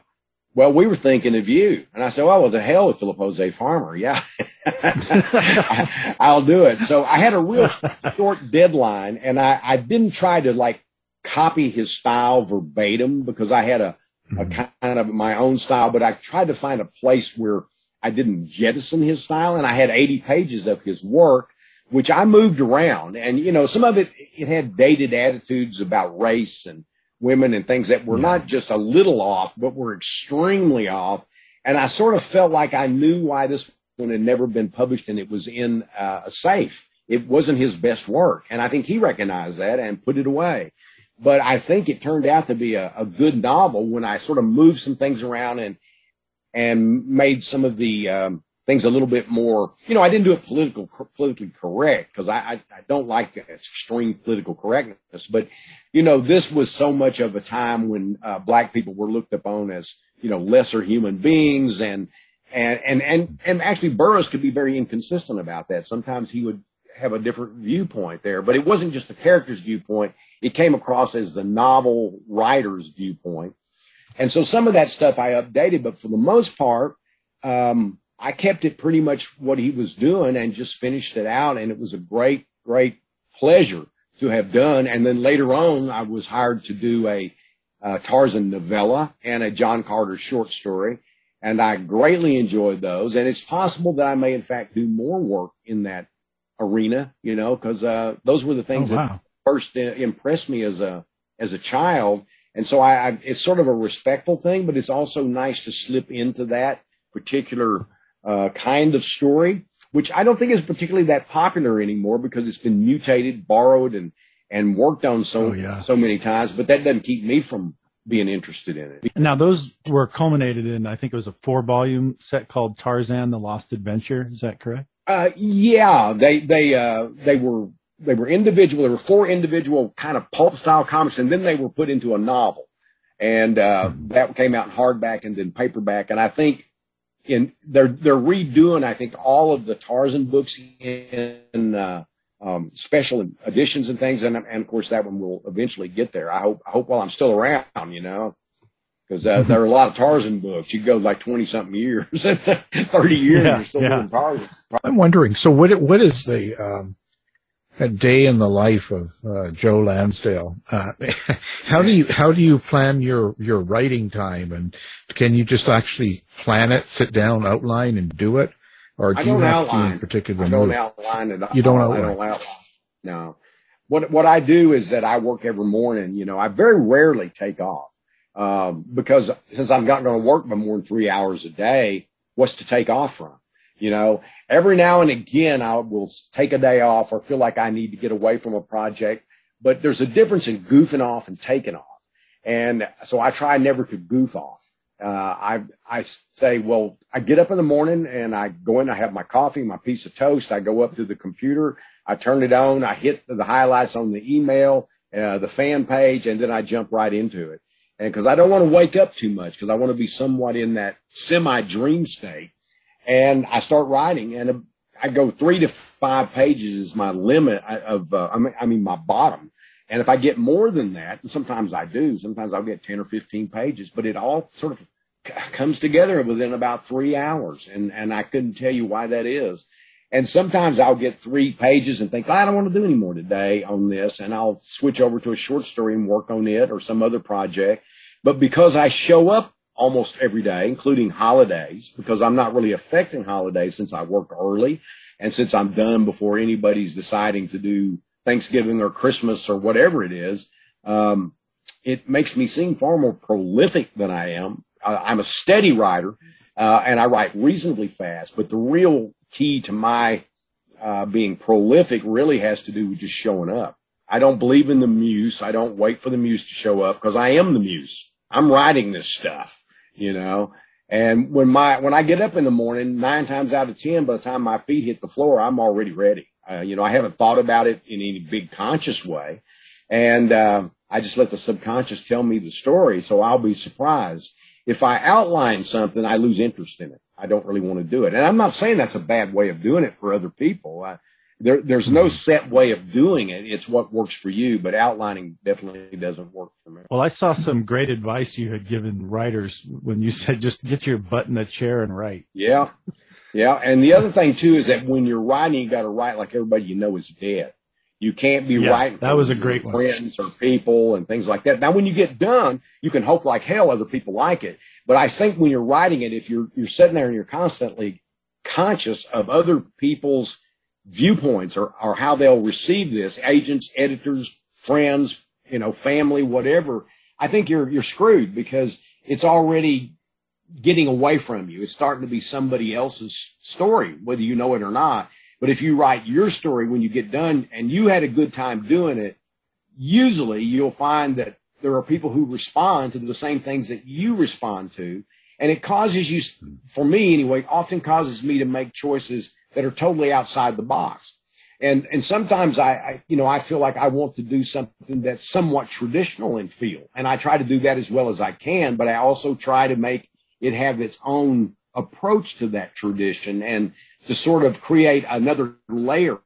F: well, we were thinking of you. And I said, well, well, to hell with Philip Jose Farmer. Yeah, I'll do it. So I had a real short deadline and I, I didn't try to like copy his style verbatim because I had a, a mm-hmm. kind of my own style, but I tried to find a place where I didn't jettison his style. And I had 80 pages of his work, which I moved around. And, you know, some of it, it had dated attitudes about race and women and things that were not just a little off, but were extremely off. And I sort of felt like I knew why this one had never been published and it was in uh, a safe. It wasn't his best work. And I think he recognized that and put it away. But I think it turned out to be a, a good novel when I sort of moved some things around and, and made some of the, um, things a little bit more, you know, I didn't do it political, politically correct because I, I, I don't like that extreme political correctness. But, you know, this was so much of a time when uh, black people were looked upon as, you know, lesser human beings and, and, and, and, and actually Burroughs could be very inconsistent about that. Sometimes he would have a different viewpoint there, but it wasn't just the character's viewpoint. It came across as the novel writer's viewpoint. And so some of that stuff I updated, but for the most part, um, I kept it pretty much what he was doing and just finished it out. And it was a great, great pleasure to have done. And then later on, I was hired to do a, uh Tarzan novella and a John Carter short story. And I greatly enjoyed those. And it's possible that I may, in fact, do more work in that arena, you know, because uh, those were the things
E: Oh,
F: that first impressed me as a as a child. And so I, I, it's sort of a respectful thing, but it's also nice to slip into that particular uh, kind of story, which I don't think is particularly that popular anymore because it's been mutated, borrowed, and and worked on so
E: Oh, yeah.
F: so many times. But that doesn't keep me from being interested in it.
E: Now those were culminated in I think it was a four volume set called Tarzan: The Lost Adventure. Is that correct?
F: Uh, yeah, they they uh, they were they were individual. There were four individual kind of pulp style comics, and then they were put into a novel, and uh, that came out in hardback and then paperback. And I think in they're they're redoing I think all of the Tarzan books in uh, um, special editions and things, and and of course that one will eventually get there. I hope I hope while I'm still around, you know. Because uh, there are a lot of Tarzan books. You go like twenty something years, thirty years,
D: Yeah,
F: you're still
D: yeah.
F: doing Tarzan.
D: I'm wondering. So, what what is the um, a day in the life of uh, Joe Lansdale? Uh, how do you how do you plan your your writing time, and can you just actually plan it, sit down, outline, and do it, or do
F: I
D: you have to be in
F: outline.
D: particular
F: I don't outline all.
D: You don't
F: I
D: outline.
F: don't outline. No. What what I do is that I work every morning. You know, I very rarely take off um, because since I'm not going to work by more than three hours a day. what's to take off from. You know, every now and again, I will take a day off or feel like I need to get away from a project, but there's a difference in goofing off and taking off. And so I try never to goof off. Uh, I, I say, well, I get up in the morning and I go in, I have my coffee, my piece of toast. I go up to the computer. I turn it on. I hit the highlights on the email, uh, the fan page, and then I jump right into it. And cause I don't want to wake up too much because I want to be somewhat in that semi dream state and I start writing and I go three to five pages is my limit of, uh, I, mean, I mean, my bottom. And if I get more than that, and sometimes I do, sometimes I'll get 10 or 15 pages, but it all sort of comes together within about three hours. And, and I couldn't tell you why that is. And sometimes I'll get three pages and think, I don't want to do any more today on this. And I'll switch over to a short story and work on it or some other project. But because I show up almost every day, including holidays, because I'm not really affecting holidays since I work early and since I'm done before anybody's deciding to do Thanksgiving or Christmas or whatever it is. Um, it makes me seem far more prolific than I am. Uh, I'm a steady writer, uh, and I write reasonably fast, but the real key to my uh, being prolific really has to do with just showing up. I don't believe in the muse. I don't wait for the muse to show up because I am the muse. I'm writing this stuff you know. And when my when I get up in the morning, nine times out of ten, by the time my feet hit the floor, I'm already ready. Uh, you know, I haven't thought about it in any big conscious way, and uh, I just let the subconscious tell me the story. So I'll be surprised if I outline something, I lose interest in it. I don't really want to do it, and I'm not saying that's a bad way of doing it for other people. I, there, there's no mm-hmm. set way of doing it. It's what works for you, but outlining definitely doesn't work for me.
E: Well, I saw some great advice you had given writers when you said just get your butt in a chair and write.
F: Yeah. Yeah. And the other thing too is that when you're writing, you got to write like everybody you know is dead. You can't be
E: yeah,
F: writing.
E: That was a great
F: friends one. or people and things like that. Now, when you get done, you can hope like hell other people like it. But I think when you're writing it, if you're, you're sitting there and you're constantly conscious of other people's viewpoints or, or how they'll receive this, agents, editors, friends, you know, family, whatever, I think you're, you're screwed because it's already getting away from you. It's starting to be somebody else's story, whether you know it or not. But if you write your story when you get done and you had a good time doing it, usually you'll find that there are people who respond to the same things that you respond to. And it causes you, for me anyway, often causes me to make choices that are totally outside the box. And, and sometimes I, I, you know, I feel like I want to do something that's somewhat traditional in feel. And I try to do that as well as I can, but I also try to make it have its own approach to that tradition and to sort of create another layer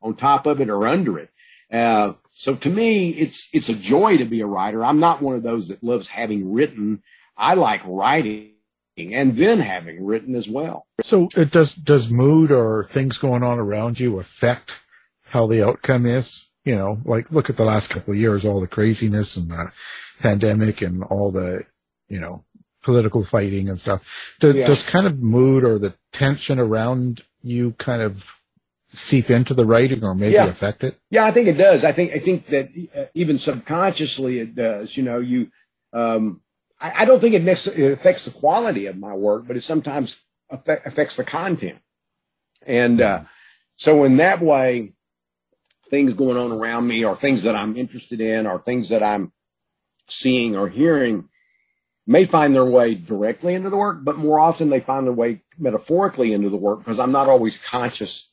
F: on top of it or under it. Uh, so to me, it's, it's a joy to be a writer. I'm not one of those that loves having written. I like writing and then having written as well.
D: So it does does mood or things going on around you affect how the outcome is? You know, like look at the last couple of years, all the craziness and the pandemic and all the, you know, political fighting and stuff. Does, yeah. does kind of mood or the tension around you kind of seep into the writing or maybe
F: yeah.
D: affect it?
F: Yeah, I think it does. I think I think that uh, even subconsciously it does. You know, you um, I, I don't think it, it affects the quality of my work, but it sometimes affect, affects the content. And uh, so in that way, things going on around me or things that I'm interested in or things that I'm seeing or hearing may find their way directly into the work, but more often they find their way metaphorically into the work because I'm not always conscious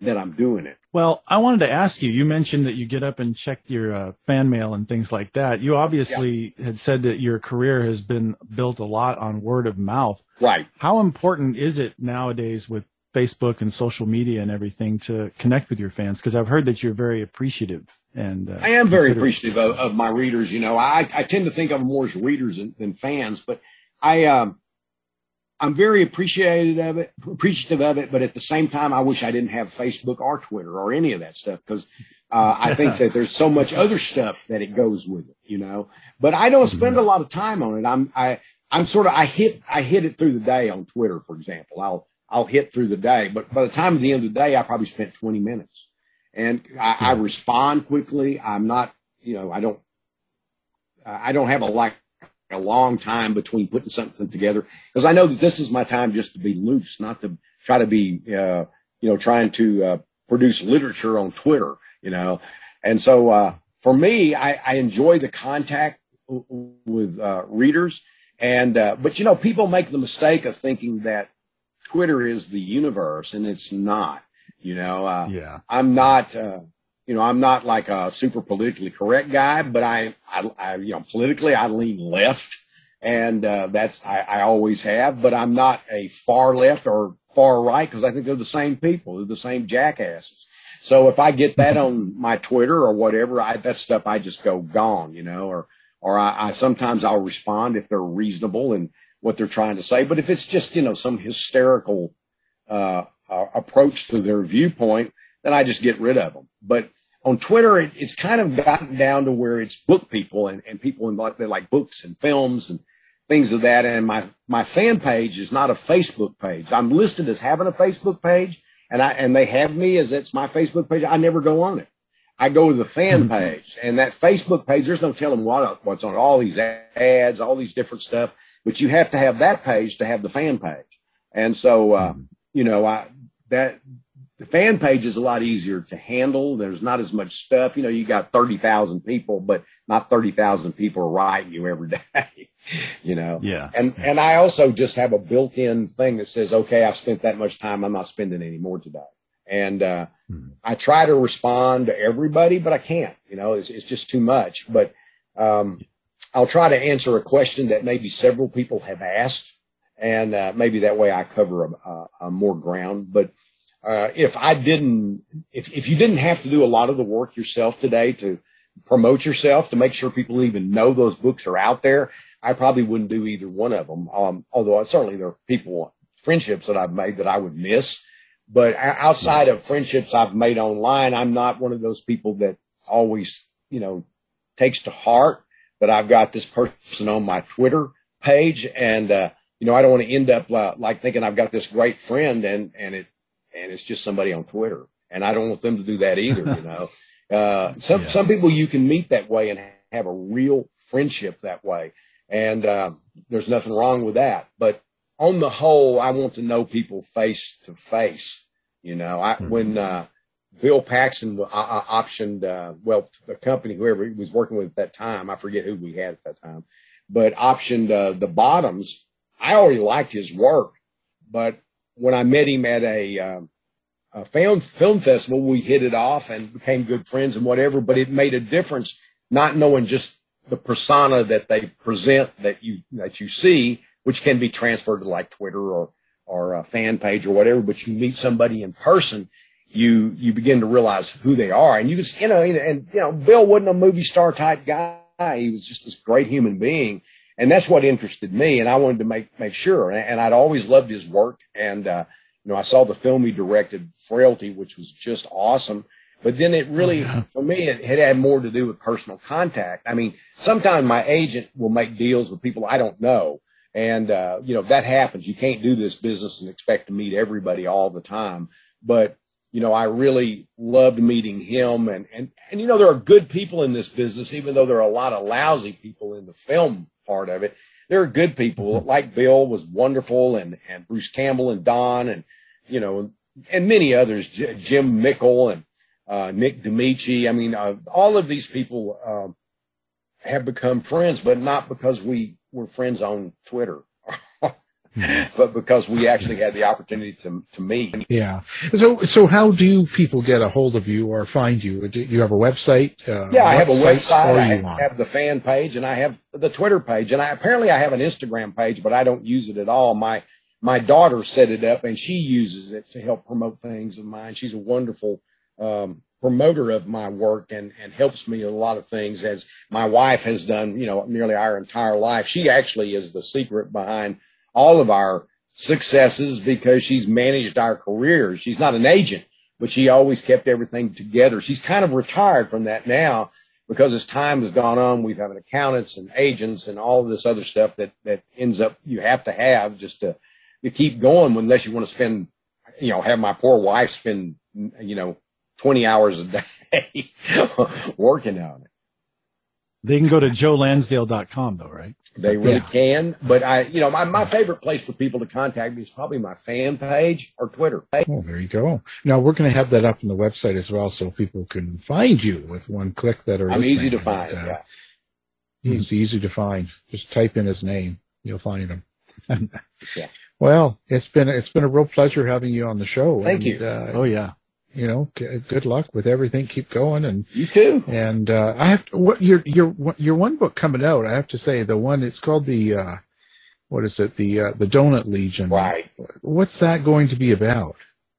F: that I'm doing it.
E: Well, I wanted to ask you, you mentioned that you get up and check your uh, fan mail and things like that. You obviously yeah. had said that your career has been built a lot on word of mouth.
F: Right.
E: How important is it nowadays with Facebook and social media and everything to connect with your fans? Because I've heard that you're very appreciative and uh,
F: I am very appreciative of, of, my readers. You know, I, I tend to think of them more as readers than, than fans, but I, um, I'm very appreciative of it, appreciative of it, but at the same time, I wish I didn't have Facebook or Twitter or any of that stuff because uh, I think that there's so much other stuff that it goes with it, you know. But I don't spend a lot of time on it. I'm I I'm sort of I hit I hit it through the day on Twitter, for example. I'll I'll hit through the day, but by the time of the end of the day, I probably spent 20 minutes, and I, I respond quickly. I'm not, you know, I don't I don't have a like a long time between putting something together because I know that this is my time just to be loose, not to try to be, uh, you know, trying to uh, produce literature on Twitter, you know. And so uh, for me, I, I enjoy the contact w- with uh, readers. And uh, but you know, people make the mistake of thinking that Twitter is the universe, and it's not. You know, uh,
E: Yeah.
F: I'm not, uh, you know, I'm not like a super politically correct guy, but I, I, I you know, politically I lean left, and uh, that's I, I always have. But I'm not a far left or far right because I think they're the same people, they're the same jackasses. So if I get that on my Twitter or whatever, I, that stuff I just go gone, you know, or or I, I sometimes I'll respond if they're reasonable and what they're trying to say. But if it's just you know some hysterical uh, uh, approach to their viewpoint, then I just get rid of them. But on Twitter, it, it's kind of gotten down to where it's book people and, and people in like they like books and films and things of that. And my my fan page is not a Facebook page. I'm listed as having a Facebook page, and I and they have me as it's my Facebook page. I never go on it. I go to the fan page, and that Facebook page. There's no telling what what's on it. all these ads, all these different stuff. But you have to have that page to have the fan page. And so, uh, you know, I that the fan page is a lot easier to handle. There's not as much stuff. You know, you got 30,000 people, but not 30,000 people are writing you every day, you know?
E: Yeah.
F: And, and I also just have a built in thing that says, okay, I've spent that much time. I'm not spending any more today. And, uh, I try to respond to everybody, but I can't, you know, it's, it's just too much. But, um, I'll try to answer a question that maybe several people have asked. And, uh, maybe that way I cover a, a, a more ground. But, uh, if I didn't, if, if you didn't have to do a lot of the work yourself today to promote yourself, to make sure people even know those books are out there, I probably wouldn't do either one of them. Um, although certainly there are people, friendships that I've made that I would miss. But outside of friendships I've made online, I'm not one of those people that always, you know, takes to heart that I've got this person on my Twitter page. And, uh, you know, I don't want to end up uh, like thinking I've got this great friend and, and it, and it's just somebody on Twitter. And I don't want them to do that either, you know. Uh, some, some people you can meet that way and have a real friendship that way. And, uh, there's nothing wrong with that. But on the whole, I want to know people face to face. You know, I, when, uh, Bill Paxton uh, uh, optioned, uh, well, the company, whoever he was working with at that time, I forget who we had at that time, but optioned, uh, the bottoms. I already liked his work, but when I met him at a, um, a film, film festival, we hit it off and became good friends and whatever, but it made a difference not knowing just the persona that they present that you, that you see, which can be transferred to like Twitter or, or a fan page or whatever, but you meet somebody in person, you, you begin to realize who they are. And you just, you know, and, and you know, Bill wasn't a movie star type guy. He was just this great human being. And that's what interested me. And I wanted to make, make sure. And, and I'd always loved his work. And, uh, you know, I saw the film he directed, Frailty, which was just awesome. But then it really, for me, it, it had more to do with personal contact. I mean, sometimes my agent will make deals with people I don't know. And, uh, you know, that happens. You can't do this business and expect to meet everybody all the time. But, you know, I really loved meeting him. And, and, and, you know, there are good people in this business, even though there are a lot of lousy people in the film part of it. There are good people like Bill was wonderful and, and Bruce Campbell and Don and, you know, and many others, J- Jim Mickle and, uh, Nick Damici. I mean, uh, all of these people, um, have become friends, but not because we were friends on Twitter, but because we actually had the opportunity to, to meet.
D: Yeah. So, so how do people get a hold of you or find you? Do you have a website? Uh,
F: Yeah, I have a website. I have the fan page, and I have the Twitter page, and I apparently I have an Instagram page, but I don't use it at all. My my daughter set it up, and she uses it to help promote things of mine. She's a wonderful um, promoter of my work, and and helps me a lot of things as my wife has done. You know, nearly our entire life. She actually is the secret behind all of our successes because she's managed our careers. She's not an agent, but she always kept everything together. She's kind of retired from that now because as time has gone on, we've had accountants and agents and all of this other stuff that, that ends up you have to have just to, to keep going unless you want to spend, you know, have my poor wife spend, you know, 20 hours a day working on it.
E: They can go to joelansdale.com though, right?
F: They really
D: Yeah.
F: can. But I, you know, my, my favorite place for people to contact me is probably my fan page or Twitter.
D: Oh, there you go. Now we're going to have that up on the website as well, so people can find you with one click. That are
F: I'm easy to find.
D: And, uh,
F: yeah.
D: He's easy to find. Just type in his name, you'll find him.
F: Yeah.
D: Well, it's been it's been a real pleasure having you on the show.
F: Thank
D: and,
F: you.
D: Uh,
E: Oh yeah.
D: You know, g- good luck with everything. Keep going, and
F: You too.
D: and uh, I have to, what your your your one book coming out. I have to say the one it's called the uh, what is it the uh, the Donut Legion.
F: Right.
D: What's that going to be about?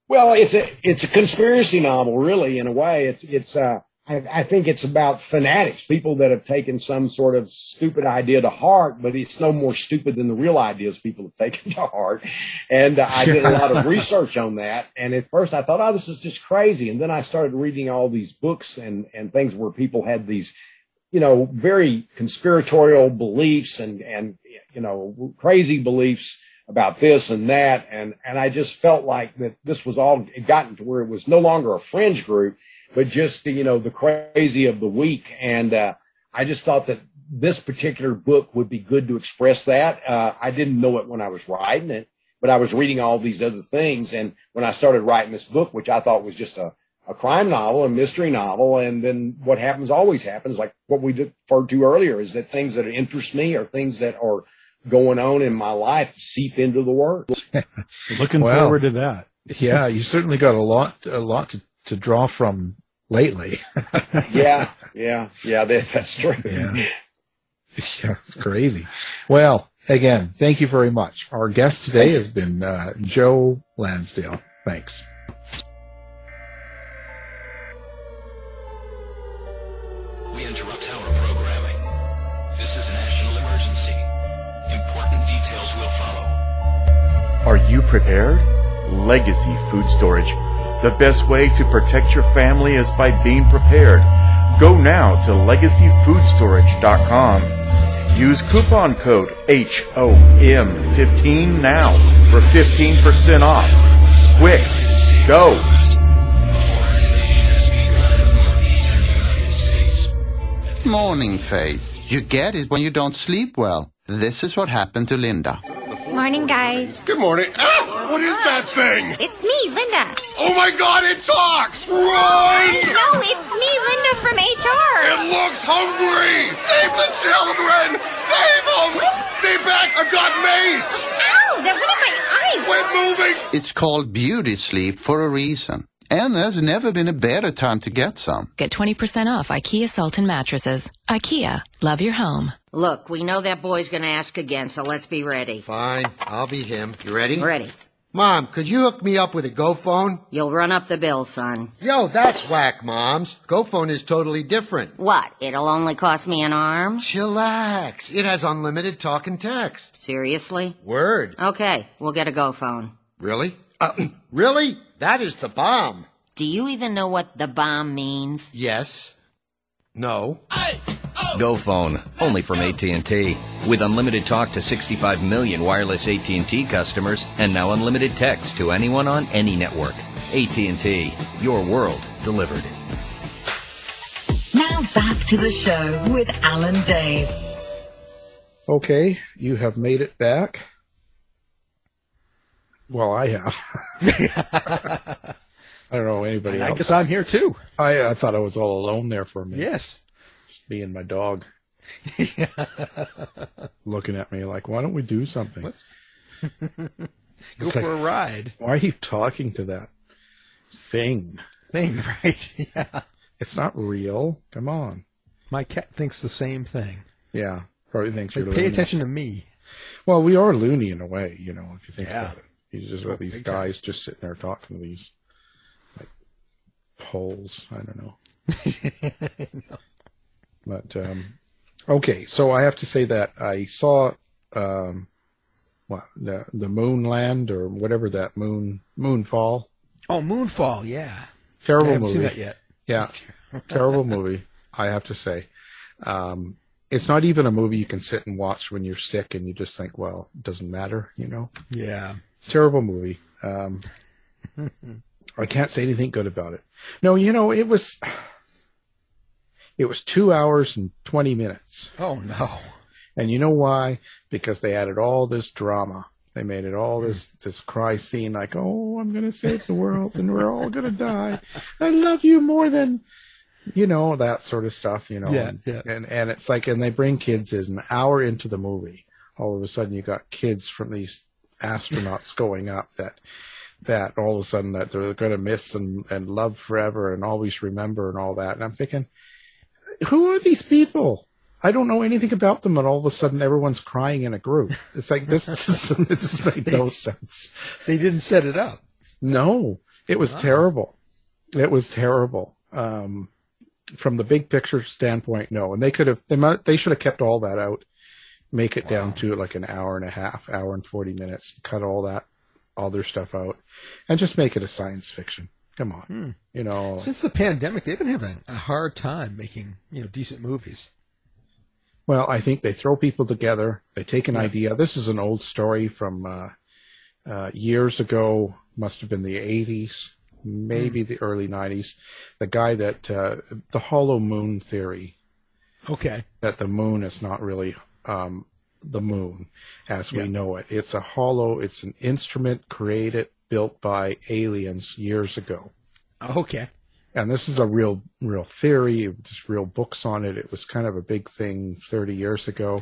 F: Well, it's a it's a conspiracy novel, really. In a way, it's it's uh, I, I think it's about fanatics, people that have taken some sort of stupid idea to heart, but it's no more stupid than the real ideas people have taken to heart. And uh, I did a lot of research on that. And at first, I thought, oh, this is just crazy. And then I started reading all these books and and things where people had these, you know, very conspiratorial beliefs and and you know crazy beliefs about this and that and and I just felt like that this was all it gotten to where it was no longer a fringe group but just you know the crazy of the week and uh, I just thought that this particular book would be good to express that uh, I didn't know it when I was writing it but I was reading all these other things and when I started writing this book which I thought was just a a crime novel, a mystery novel, and then what happens always happens, like what we referred to earlier, is that things that interest me or things that are going on in my life seep into the work.
E: Looking
D: Wow.
E: forward to that.
D: yeah, you certainly got a lot a lot to, to draw from lately.
F: yeah, yeah, yeah, that, that's true.
D: Yeah. yeah, it's crazy. Well, again, thank you very much. Our guest today has been uh, Joe Lansdale. Thanks.
B: We interrupt our programming. This is a national emergency. Important details will follow.
A: Are you prepared? Legacy Food Storage. The best way to protect your family is by being prepared. Go now to legacyfoodstorage.com. Use coupon code HOM15 now for 15% off. Quick, go!
I: Morning face. You get it when you don't sleep well. This is what happened to Linda.
J: Morning, guys.
K: Good morning. Ah, what is that thing?
J: It's me, Linda.
K: Oh my god, it talks! Run!
J: No, it's me, Linda from HR.
K: It looks hungry! Save the children! Save them! Stay back, I've got mace!
J: Ow! That went in my eyes.
K: Quit moving!
I: It's called beauty sleep for a reason. And there's never been a better time to get some.
L: Get 20% off IKEA Sultan mattresses. IKEA, love your home.
M: Look, we know that boy's gonna ask again, so let's be ready.
N: Fine, I'll be him. You ready?
M: Ready.
N: Mom, could you hook me up with a GoPhone?
M: You'll run up the bill, son.
N: Yo, that's whack, Moms. GoPhone is totally different.
M: What? It'll only cost me an arm?
N: Chillax. It has unlimited talk and text.
M: Seriously?
N: Word.
M: Okay, we'll get a go phone.
N: Really? Uh, really? That is the bomb.
M: Do you even know what the bomb means?
N: Yes. No.
O: Go phone, only from AT&T. With unlimited talk to 65 million wireless AT&T customers and now unlimited text to anyone on any network. AT&T, your world delivered.
P: Now back to the show with Alan Dave.
D: Okay, you have made it back. Well, I have. I don't know anybody
Q: And I
D: else.
Q: guess I'm here too.
D: I, I thought I was all alone there for a minute.
Q: Yes.
D: Me and my dog. Looking at me like, why don't we do something?
Q: Let's Go
D: It's
Q: for
D: like,
Q: a ride.
D: Why are you talking to that thing?
Q: Thing, right? Yeah.
D: It's not real. Come on.
Q: My cat thinks the same thing.
D: Yeah. Probably thinks
Q: Like,
D: you're
Q: pay
D: loony.
Q: attention to me.
D: Well, we are loony in a way, you know, if you think
Q: Yeah.
D: about it. You just got these guys just sitting there talking to these like poles. I don't know. But um okay, so I have to say that I saw um what the the moonland or whatever that moon moonfall.
Q: Oh, Moonfall, yeah.
D: Terrible
Q: I haven't
D: movie.
Q: seen that yet.
D: Yeah. Terrible movie, I have to say. Um it's not even a movie you can sit and watch when you're sick and you just think, well, it doesn't matter, you know?
Q: Yeah.
D: Terrible movie. Um, I can't say anything good about it. No, you know, it was, It was two hours and 20 minutes.
Q: Oh no.
D: And you know why? Because they added all this drama. They made it all this this cry scene like, "Oh, I'm going to save the world and we're all going to die. I love you more than you know, that sort of stuff, you know.
Q: Yeah,
D: and,
Q: yeah.
D: and and it's like and they bring kids in an hour into the movie. All of a sudden you got kids from these astronauts going up that that all of a sudden that they're going to miss and, and love forever and always remember and all that. And I'm thinking, who are these people? I don't know anything about them, and all of a sudden everyone's crying in a group. It's like this just this make no sense.
Q: They didn't set it up.
D: No, it was terrible. It was terrible. Um, from the big picture standpoint, no. And they could have they might they should have kept all that out. Make it down to like an hour and a half, hour and forty minutes. Cut all that other stuff out, and just make it a science fiction. Come on,
Q: Hmm.
D: you know.
Q: Since the pandemic, they've been having a hard time making you know decent movies.
D: Well, I think they throw people together. They take an idea. This is an old story from uh, uh, years ago. Must have been the '80s, maybe the early '90s. The guy that uh, the hollow moon theory.
Q: Okay.
D: That the moon is not really um, the moon as we
Q: Yeah.
D: know it. It's a hollow. It's an instrument created, built by aliens years ago.
Q: Okay.
D: And this is a real, real theory. There's real books on it. It was kind of a big thing 30 years ago.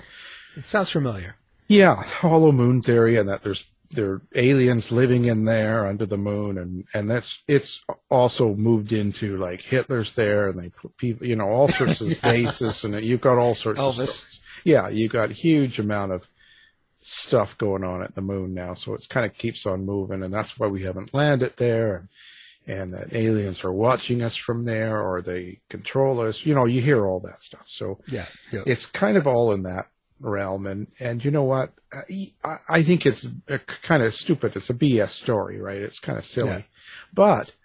Q: It sounds familiar.
D: Yeah, hollow moon theory, and that there's there are aliens living in there under the moon, and and that's it's also moved into like Hitler's there, and they put people, you know, all sorts of bases, and you've got all sorts of
Q: Elvis.
D: stories. Yeah, you got huge amount of stuff going on at the moon now, so it's kind of keeps on moving, and that's why we haven't landed there, and and that aliens are watching us from there, or they control us. You know, you hear all that stuff. So
Q: Yeah. yeah.
D: it's kind of all in that realm and and you know what i, I think it's a kind of stupid it's a bs story right it's kind of silly
Q: Yeah.
D: but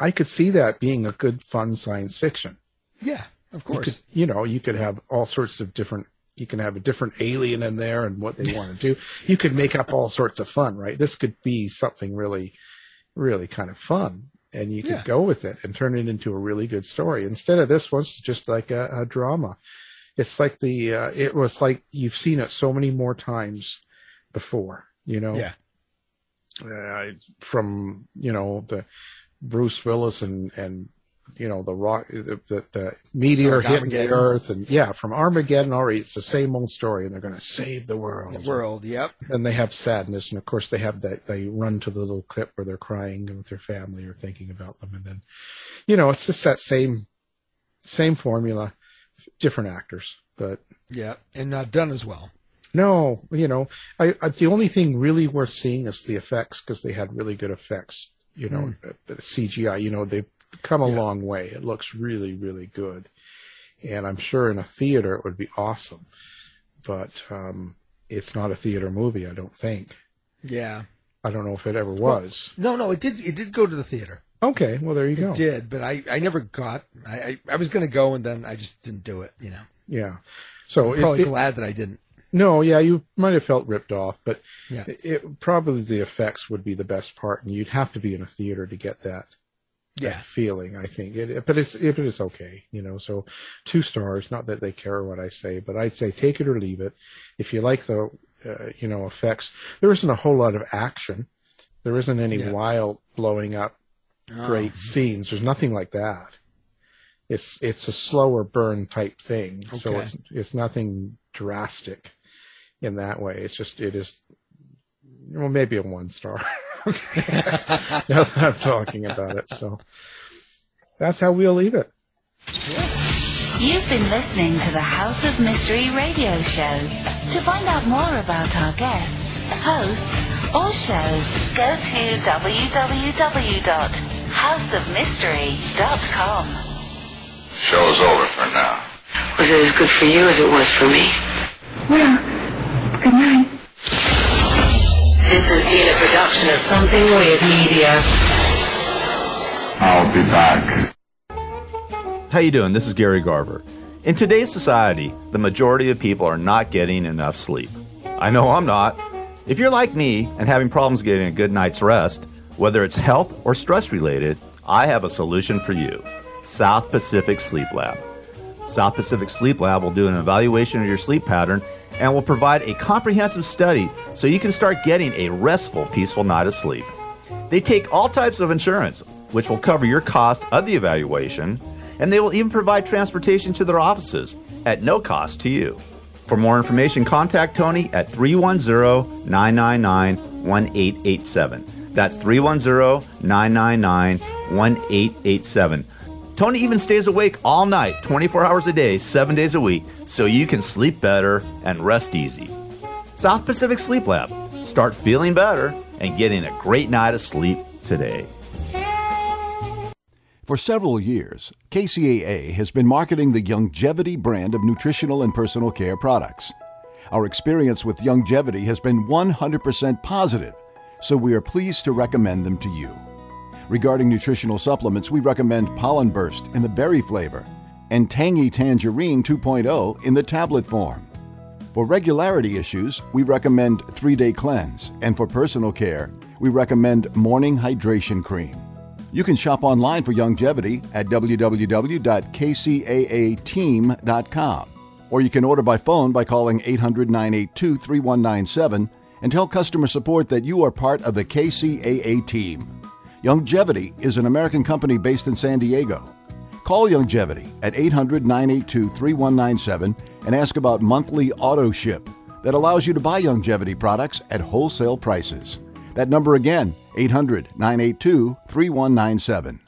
D: i could see that being a good fun science fiction
Q: yeah. Of
D: you
Q: course.
D: could, you know you could have all sorts of different you can have a different alien in there and what they want to do. You could make up all sorts of fun right? This could be something really really kind of fun and you could
Q: Yeah.
D: go with it and turn it into a really good story. Instead of this one's just like a, a drama. It's like the uh, it was like you've seen it so many more times before you know?
Q: Yeah.
D: uh, from you know the Bruce Willis and and you know the rock the, the, the meteor hitting the earth and yeah from Armageddon already it's the same old story and they're going to save the world
Q: The world. Yep.
D: and they have sadness and of course they have that they run to the little clip where they're crying with their family or thinking about them and then you know it's just that same same formula different actors but
Q: Yeah. And not done as well.
D: no, you know, I, I the only thing really worth seeing is the effects because they had really good effects. You know, hmm. the CGI. You know, they've come a long way. It looks really, really good, and I'm sure in a theater it would be awesome. But um, it's not a theater movie. I don't think.
Q: Yeah.
D: I don't know if it ever was.
Q: No, no, it did. It did go to the theater.
D: Okay, well there you
Q: It
D: go.
Q: did, but I, I never got. I, I, I was going to go, and then I just didn't do it. You know.
D: Yeah. So
Q: I'm probably
D: it-
Q: glad that I didn't.
D: No, yeah, you might have felt ripped off, but
Q: Yeah.
D: it- probably the effects would be the best part, and you'd have to be in a theater to get that.
Q: Yeah.
D: feeling. I think, it, but it's it, but it's okay, you know. So two stars. Not that they care what I say, but I'd say take it or leave it. If you like the uh, you know effects, there isn't a whole lot of action. There isn't any
Q: Yeah.
D: wild blowing up
Q: Oh.
D: great scenes. There's nothing like that. It's it's a slower burn type thing. So it's it's nothing drastic in that way. It's just it is well maybe a one star. now that I'm talking about it. So that's how we'll leave it.
C: You've been listening to the House of Mystery radio show. To find out more about our guests, hosts, or shows, go to www.houseofmystery.com.
K: Show's over for now.
C: Was it as good for you as it was for me? Well, good night. This has been a production of Something Weird Media.
K: I'll be back.
R: How you doing? This is Gary Garver. In today's society, the majority of people are not getting enough sleep. I know I'm not. If you're like me and having problems getting a good night's rest, whether it's health or stress related, I have a solution for you. South Pacific Sleep Lab. South Pacific Sleep Lab will do an evaluation of your sleep pattern and will provide a comprehensive study so you can start getting a restful, peaceful night of sleep. They take all types of insurance, which will cover your cost of the evaluation, and they will even provide transportation to their offices at no cost to you. For more information, contact Tony at 310 999 1887. That's 310 999 1887. Tony even stays awake all night, 24 hours a day, 7 days a week, so you can sleep better and rest easy. South Pacific Sleep Lab. Start feeling better and getting a great night of sleep today.
S: For several years, KCAA has been marketing the Youngevity brand of nutritional and personal care products. Our experience with Youngevity has been 100% positive, so we are pleased to recommend them to you. Regarding nutritional supplements, we recommend Pollen Burst in the berry flavor and Tangy Tangerine 2.0 in the tablet form. For regularity issues, we recommend 3 Day Cleanse, and for personal care, we recommend Morning Hydration Cream. You can shop online for Youngevity at www.kcaateam.com, or you can order by phone by calling 800 982 3197 and tell customer support that you are part of the KCAA team. Youngevity is an American company based in San Diego. Call Youngevity at 800 982 3197 and ask about monthly auto ship that allows you to buy Youngevity products at wholesale prices. That number again, 800 982 3197.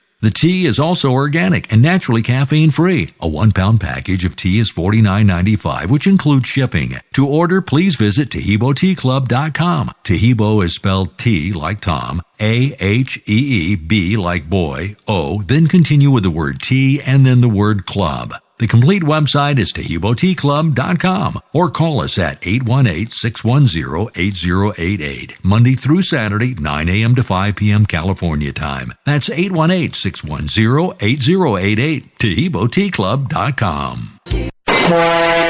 T: The tea is also organic and naturally caffeine free. A one pound package of tea is $49.95, which includes shipping. To order, please visit TaheeboTeaClub.com. Taheebo is spelled T like Tom, A H E E B like boy, O, then continue with the word tea and then the word club. The complete website is TaheeboTeaClub.com or call us at 818-610-8088, Monday through Saturday, 9 a.m. to 5 p.m. California time. That's 818-610-8088, TaheeboTeaClub.com.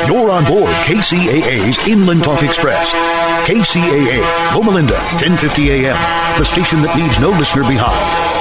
U: You're on board KCAA's Inland Talk Express. KCAA, Loma Linda, 1050 AM, the station that leaves no listener behind.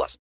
H: plus.